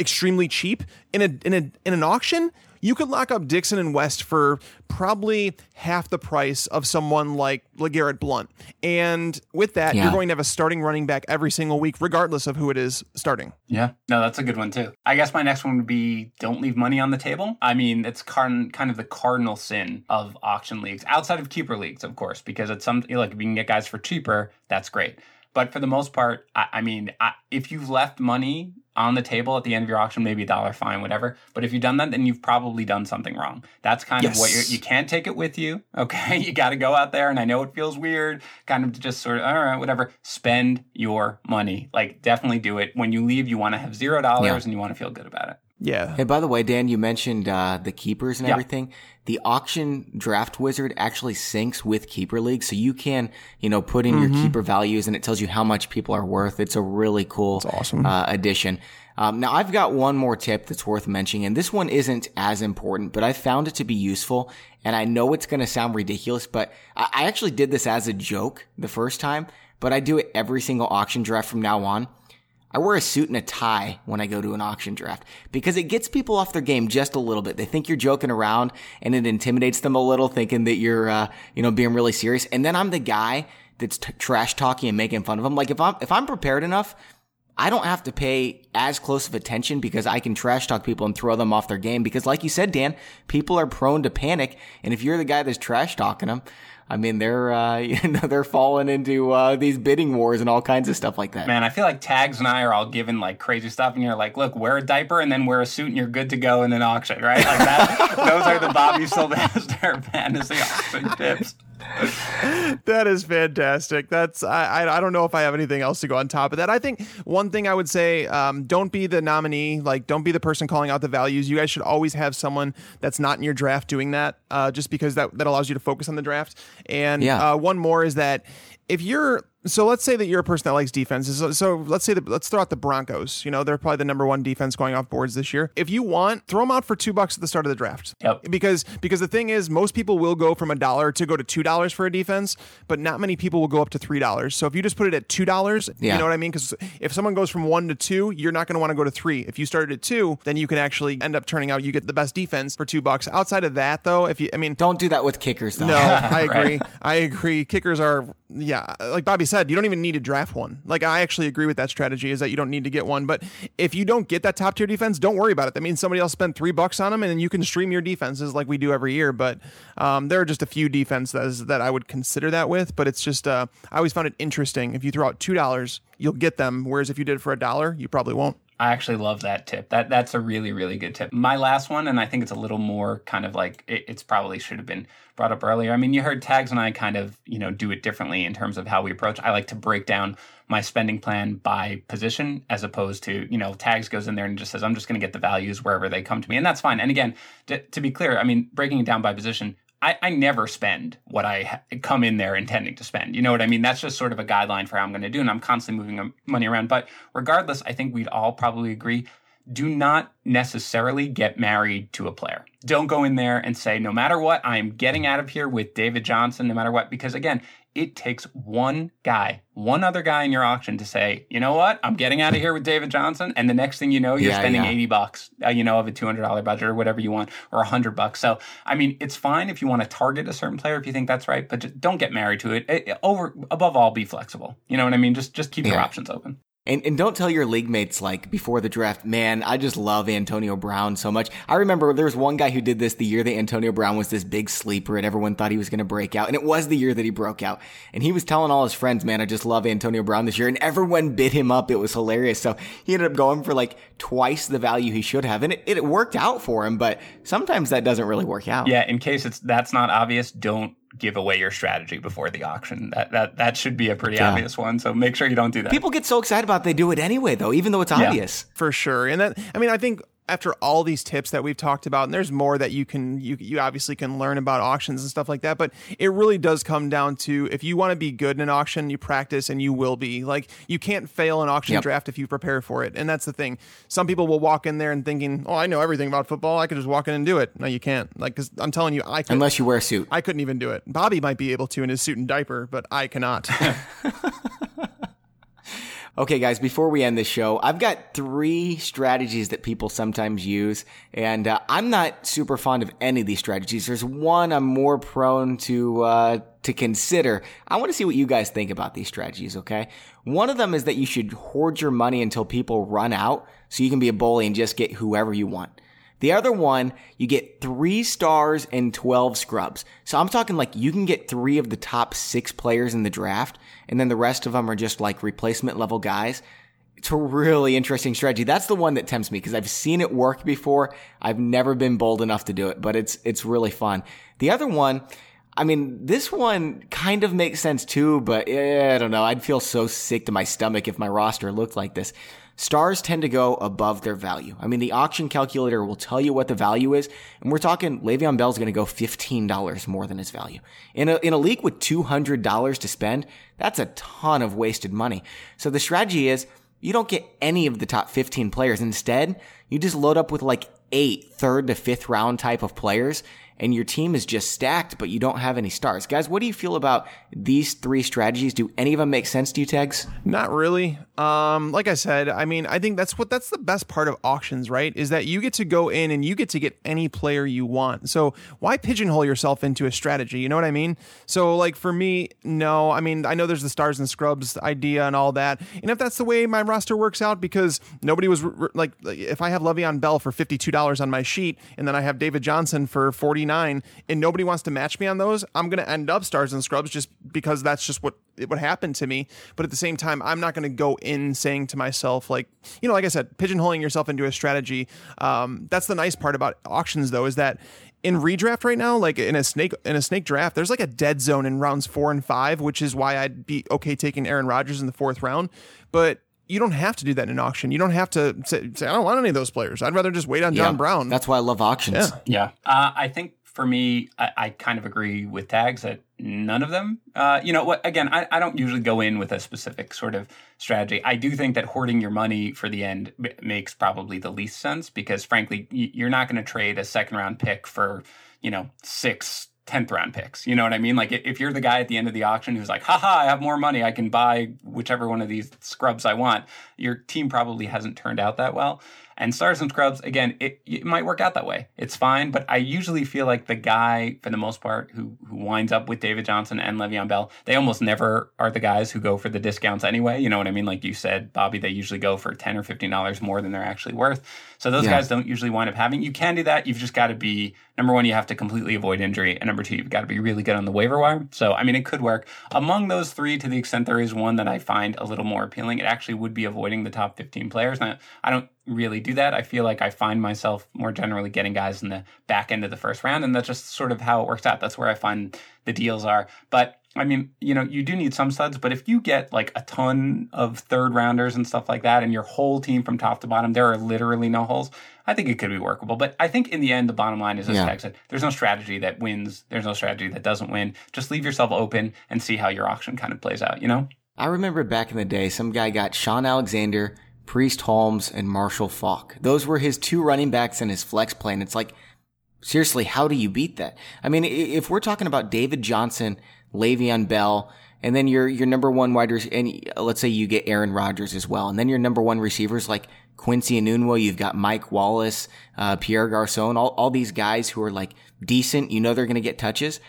extremely cheap in a in a in an auction you could lock up Dixon and West for probably half the price of someone like LeGarrette Blunt. And with that, yeah. you're going to have a starting running back every single week, regardless of who it is starting. Yeah, no, that's a good one too. I guess my next one would be don't leave money on the table. I mean, it's kind of the cardinal sin of auction leagues, outside of keeper leagues, of course, because it's something like if you can get guys for cheaper, that's great. But for the most part, I, I mean, I, if you've left money on the table at the end of your auction, maybe a dollar fine, whatever. But if you've done that, then you've probably done something wrong. That's kind yes. of what you're, you can't take it with you. Okay. You got to go out there. And I know it feels weird, kind of just sort of, all right, whatever. Spend your money. Like, definitely do it. When you leave, you want to have zero dollars and you want to feel good about it. Yeah. And by the way, Dan, you mentioned uh, the keepers and yeah. everything. The auction draft wizard actually syncs with keeper league, so you can, you know, put in mm-hmm. your keeper values, and it tells you how much people are worth. It's a really cool, awesome. uh, addition. Um, now, I've got one more tip that's worth mentioning, and this one isn't as important, but I found it to be useful. And I know it's going to sound ridiculous, but I, I actually did this as a joke the first time, but I do it every single auction draft from now on. I wear a suit and a tie when I go to an auction draft because it gets people off their game just a little bit. They think you're joking around and it intimidates them a little thinking that you're, uh, you know, being really serious. And then I'm the guy that's t- trash talking and making fun of them. Like if I'm, if I'm prepared enough, I don't have to pay as close of attention because I can trash talk people and throw them off their game. Because like you said, Dan, people are prone to panic. And if you're the guy that's trash talking them, I mean, they're uh, you know they're falling into uh, these bidding wars and all kinds of stuff like that. Man, I feel like Tags and I are all given like crazy stuff, and you're like, look, wear a diaper and then wear a suit, and you're good to go in an auction, right? Like that. those are the Bobby Sylvester fantasy auction tips. that is fantastic. That's I, I don't know if I have anything else to go on top of that. I think one thing I would say, um, don't be the nominee. Like, don't be the person calling out the values. You guys should always have someone that's not in your draft doing that, uh, just because that that allows you to focus on the draft. And yeah. uh, one more is that if you're so let's say that you're a person that likes defenses. So, so let's say that let's throw out the Broncos. You know, they're probably the number one defense going off boards this year. If you want, throw them out for two bucks at the start of the draft. Yep. Because because the thing is, most people will go from a dollar to go to two dollars for a defense, but not many people will go up to three dollars. So if you just put it at two dollars, yeah. you know what I mean? Because if someone goes from one to two, you're not going to want to go to three. If you started at two, then you can actually end up turning out you get the best defense for two bucks. Outside of that, though, if you, I mean, don't do that with kickers. Though. No, I agree. right. I agree. Kickers are yeah, like Bobby said, you don't even need to draft one. Like I actually agree with that strategy is that you don't need to get one. But if you don't get that top tier defense, don't worry about it. That means somebody else spent three bucks on them, and then you can stream your defenses like we do every year. But um, there are just a few defenses that I would consider that with. But it's just uh, I always found it interesting. If you throw out two dollars, you'll get them. Whereas if you did it for a dollar, you probably won't. I actually love that tip. That that's a really really good tip. My last one, and I think it's a little more kind of like it, it's probably should have been brought up earlier. I mean, you heard Tags and I kind of you know do it differently in terms of how we approach. I like to break down my spending plan by position as opposed to you know Tags goes in there and just says I'm just going to get the values wherever they come to me, and that's fine. And again, to, to be clear, I mean breaking it down by position. I, I, never spend what I ha- come in there intending to spend. You know what I mean? That's just sort of a guideline for how I'm going to do, and I'm constantly moving um, money around. But regardless, I think we'd all probably agree do not necessarily get married to a player. Don't go in there and say, no matter what, I am getting out of here with David Johnson, no matter what, because again, it takes one guy, one other guy in your auction to say, you know what, I'm getting out of here with David Johnson, and the next thing you know, you're yeah, spending yeah. 80 bucks, uh, you know, of a $200 budget or whatever you want, or 100 bucks. So, I mean, it's fine if you want to target a certain player if you think that's right, but just don't get married to it. it over above all, be flexible. You know what I mean? Just just keep Yeah. your options open. And, and don't tell your league mates like before the draft, man, I just love Antonio Brown so much. I remember there was one guy who did this the year that Antonio Brown was this big sleeper and everyone thought he was going to break out. And it was the year that he broke out. And he was telling all his friends, man, I just love Antonio Brown this year. And everyone bid him up. It was hilarious. So he ended up going for like twice the value he should have. And it, it worked out for him, but sometimes that doesn't really work out. Yeah, in case it's that's not obvious, don't give away your strategy before the auction. That that that should be a pretty Yeah. obvious one. So make sure you don't do that. People get so excited about it, they do it anyway, though, even though it's Yeah. obvious. for sure and that i mean i think after all these tips that we've talked about and there's more that you can you you obviously can learn about auctions and stuff like that but it really does come down to if you want to be good in an auction you practice and you will be like you can't fail an auction Yep. draft if you prepare for it and that's the thing some people will walk in there and thinking oh i know everything about football i could just walk in and do it no you can't like because i'm telling you i could Unless you wear a suit. I couldn't even do it. Bobby might be able to in his suit and diaper, but I cannot. Okay, guys, before we end the show, I've got three strategies that people sometimes use, and uh, I'm not super fond of any of these strategies. There's one I'm more prone to uh, to consider. I want to see what you guys think about these strategies. Okay, one of them is that you should hoard your money until people run out, so you can be a bully and just get whoever you want. The other one, you get three stars and 12 scrubs. So I'm talking like you can get three of the top six players in the draft, and then the rest of them are just like replacement level guys. It's a really interesting strategy. That's the one that tempts me because I've seen it work before. I've never been bold enough to do it, but it's, it's really fun. The other one, I mean, this one kind of makes sense too, but eh, I don't know. I'd feel so sick to my stomach if my roster looked like this. Stars tend to go above their value. I mean, the auction calculator will tell you what the value is, and we're talking Le'Veon Bell's going to go $15 more than his value. In a, in a league with $200 to spend, that's a ton of wasted money. So the strategy is you don't get any of the top 15 players. Instead, you just load up with like eight third to fifth round type of players and your team is just stacked, but you don't have any stars. Guys, what do you feel about these three strategies? Do any of them make sense to you, Tags? Not really. Um, like I said, I mean, I think that's what that's the best part of auctions, right? Is that you get to go in and you get to get any player you want. So why pigeonhole yourself into a strategy? You know what I mean? So like for me, no. I mean, I know there's the stars and scrubs idea and all that, and if that's the way my roster works out, because nobody was like, if I have Le'Veon Bell for fifty two dollars on my sheet, and then I have David Johnson for forty nine, and nobody wants to match me on those, I'm gonna end up stars and scrubs just because that's just what what happened to me. But at the same time, I'm not gonna go in saying to myself like, you know, like I said, pigeonholing yourself into a strategy. Um, that's the nice part about auctions, though, is that in redraft right now, like in a snake in a snake draft, there's like a dead zone in rounds four and five, which is why I'd be okay taking Aaron Rodgers in the fourth round. But you don't have to do that in an auction. You don't have to say, say I don't want any of those players. I'd rather just wait on John Yeah, Brown. That's why I love auctions. Yeah. Yeah. Uh, I think for me, I, I kind of agree with Tags that none of them, uh, you know, what, again, I, I don't usually go in with a specific sort of strategy. I do think that hoarding your money for the end b- makes probably the least sense because, frankly, y- you're not going to trade a second round pick for, you know, six 10th round picks. You know what I mean? Like if you're the guy at the end of the auction who's like, haha, I have more money. I can buy whichever one of these scrubs I want. Your team probably hasn't turned out that well. And stars and scrubs, again, it, it might work out that way. It's fine, but I usually feel like the guy, for the most part, who who winds up with David Johnson and Le'Veon Bell, they almost never are the guys who go for the discounts anyway. You know what I mean? Like you said, Bobby, they usually go for ten or fifteen dollars more than they're actually worth. So those Yeah. guys don't usually wind up having. You can do that. You've just got to be number one. You have to completely avoid injury, and number two, you've got to be really good on the waiver wire. So I mean, it could work. Among those three, to the extent there is one that I find a little more appealing, it actually would be avoiding the top fifteen players. Now, I don't really do that. I feel like I find myself more generally getting guys in the back end of the first round, and that's just sort of how it works out. That's where I find the deals are. But I mean, you know, you do need some studs, but if you get like a ton of third rounders and stuff like that, and your whole team from top to bottom, there are literally no holes. I think it could be workable. But I think in the end, the bottom line is, as Yeah. Tag said, there's no strategy that wins. There's no strategy that doesn't win. Just leave yourself open and see how your auction kind of plays out. You know? I remember back in the day, some guy got Shaun Alexander, Priest Holmes, and Marshall Faulk. Those were his two running backs in his flex play. And it's like, seriously, how do you beat that? I mean, if we're talking about David Johnson, Le'Veon Bell, and then your your number one wide receiver, and let's say you get Aaron Rodgers as well, and then your number one receivers like Quincy Enunwa, you've got Mike Wallace, uh, Pierre Garcon, all, all these guys who are like decent, you know they're going to get touches.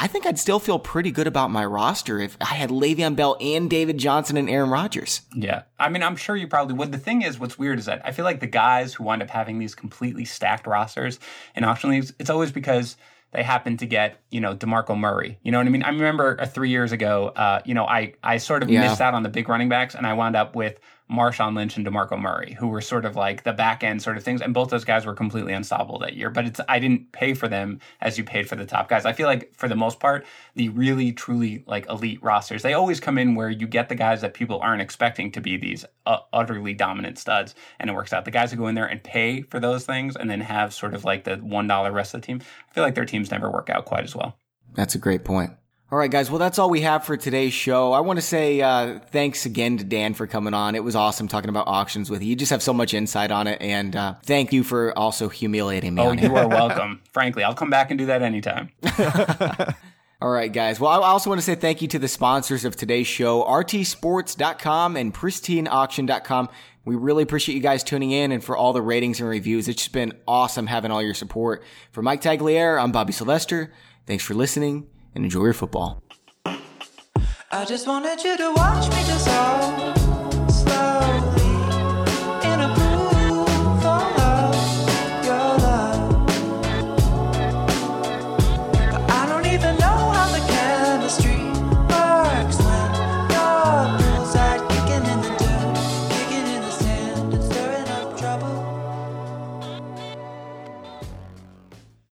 I think I'd still feel pretty good about my roster if I had Le'Veon Bell and David Johnson and Aaron Rodgers. Yeah. I mean, I'm sure you probably would. The thing is, what's weird is that I feel like the guys who wind up having these completely stacked rosters in auction leagues, it's always because they happen to get, you know, DeMarco Murray. You know what I mean? I remember uh, three years ago, uh, you know, I, I sort of Yeah. missed out on the big running backs and I wound up with Marshawn Lynch and DeMarco Murray, who were sort of like the back end sort of things. And both those guys were completely unstoppable that year. But it's I didn't pay for them as you paid for the top guys. I feel like for the most part, the really truly like elite rosters, they always come in where you get the guys that people aren't expecting to be these uh, utterly dominant studs, and it works out. The guys who go in there and pay for those things and then have sort of like the one dollar rest of the team, I feel like their teams never work out quite as well. That's a great point. All right, guys. Well, that's all we have for today's show. I want to say uh, thanks again to Dan for coming on. It was awesome talking about auctions with you. You just have so much insight on it, and uh, thank you for also humiliating me Oh, you are welcome. Frankly, I'll come back and do that anytime. All right, guys. Well, I also want to say thank you to the sponsors of today's show, rtsports.com and pristineauction.com. We really appreciate you guys tuning in and for all the ratings and reviews. It's just been awesome having all your support. For Mike Tagliere, I'm Bobby Sylvester. Thanks for listening and enjoy your football. I just wanted you to watch me dissolve.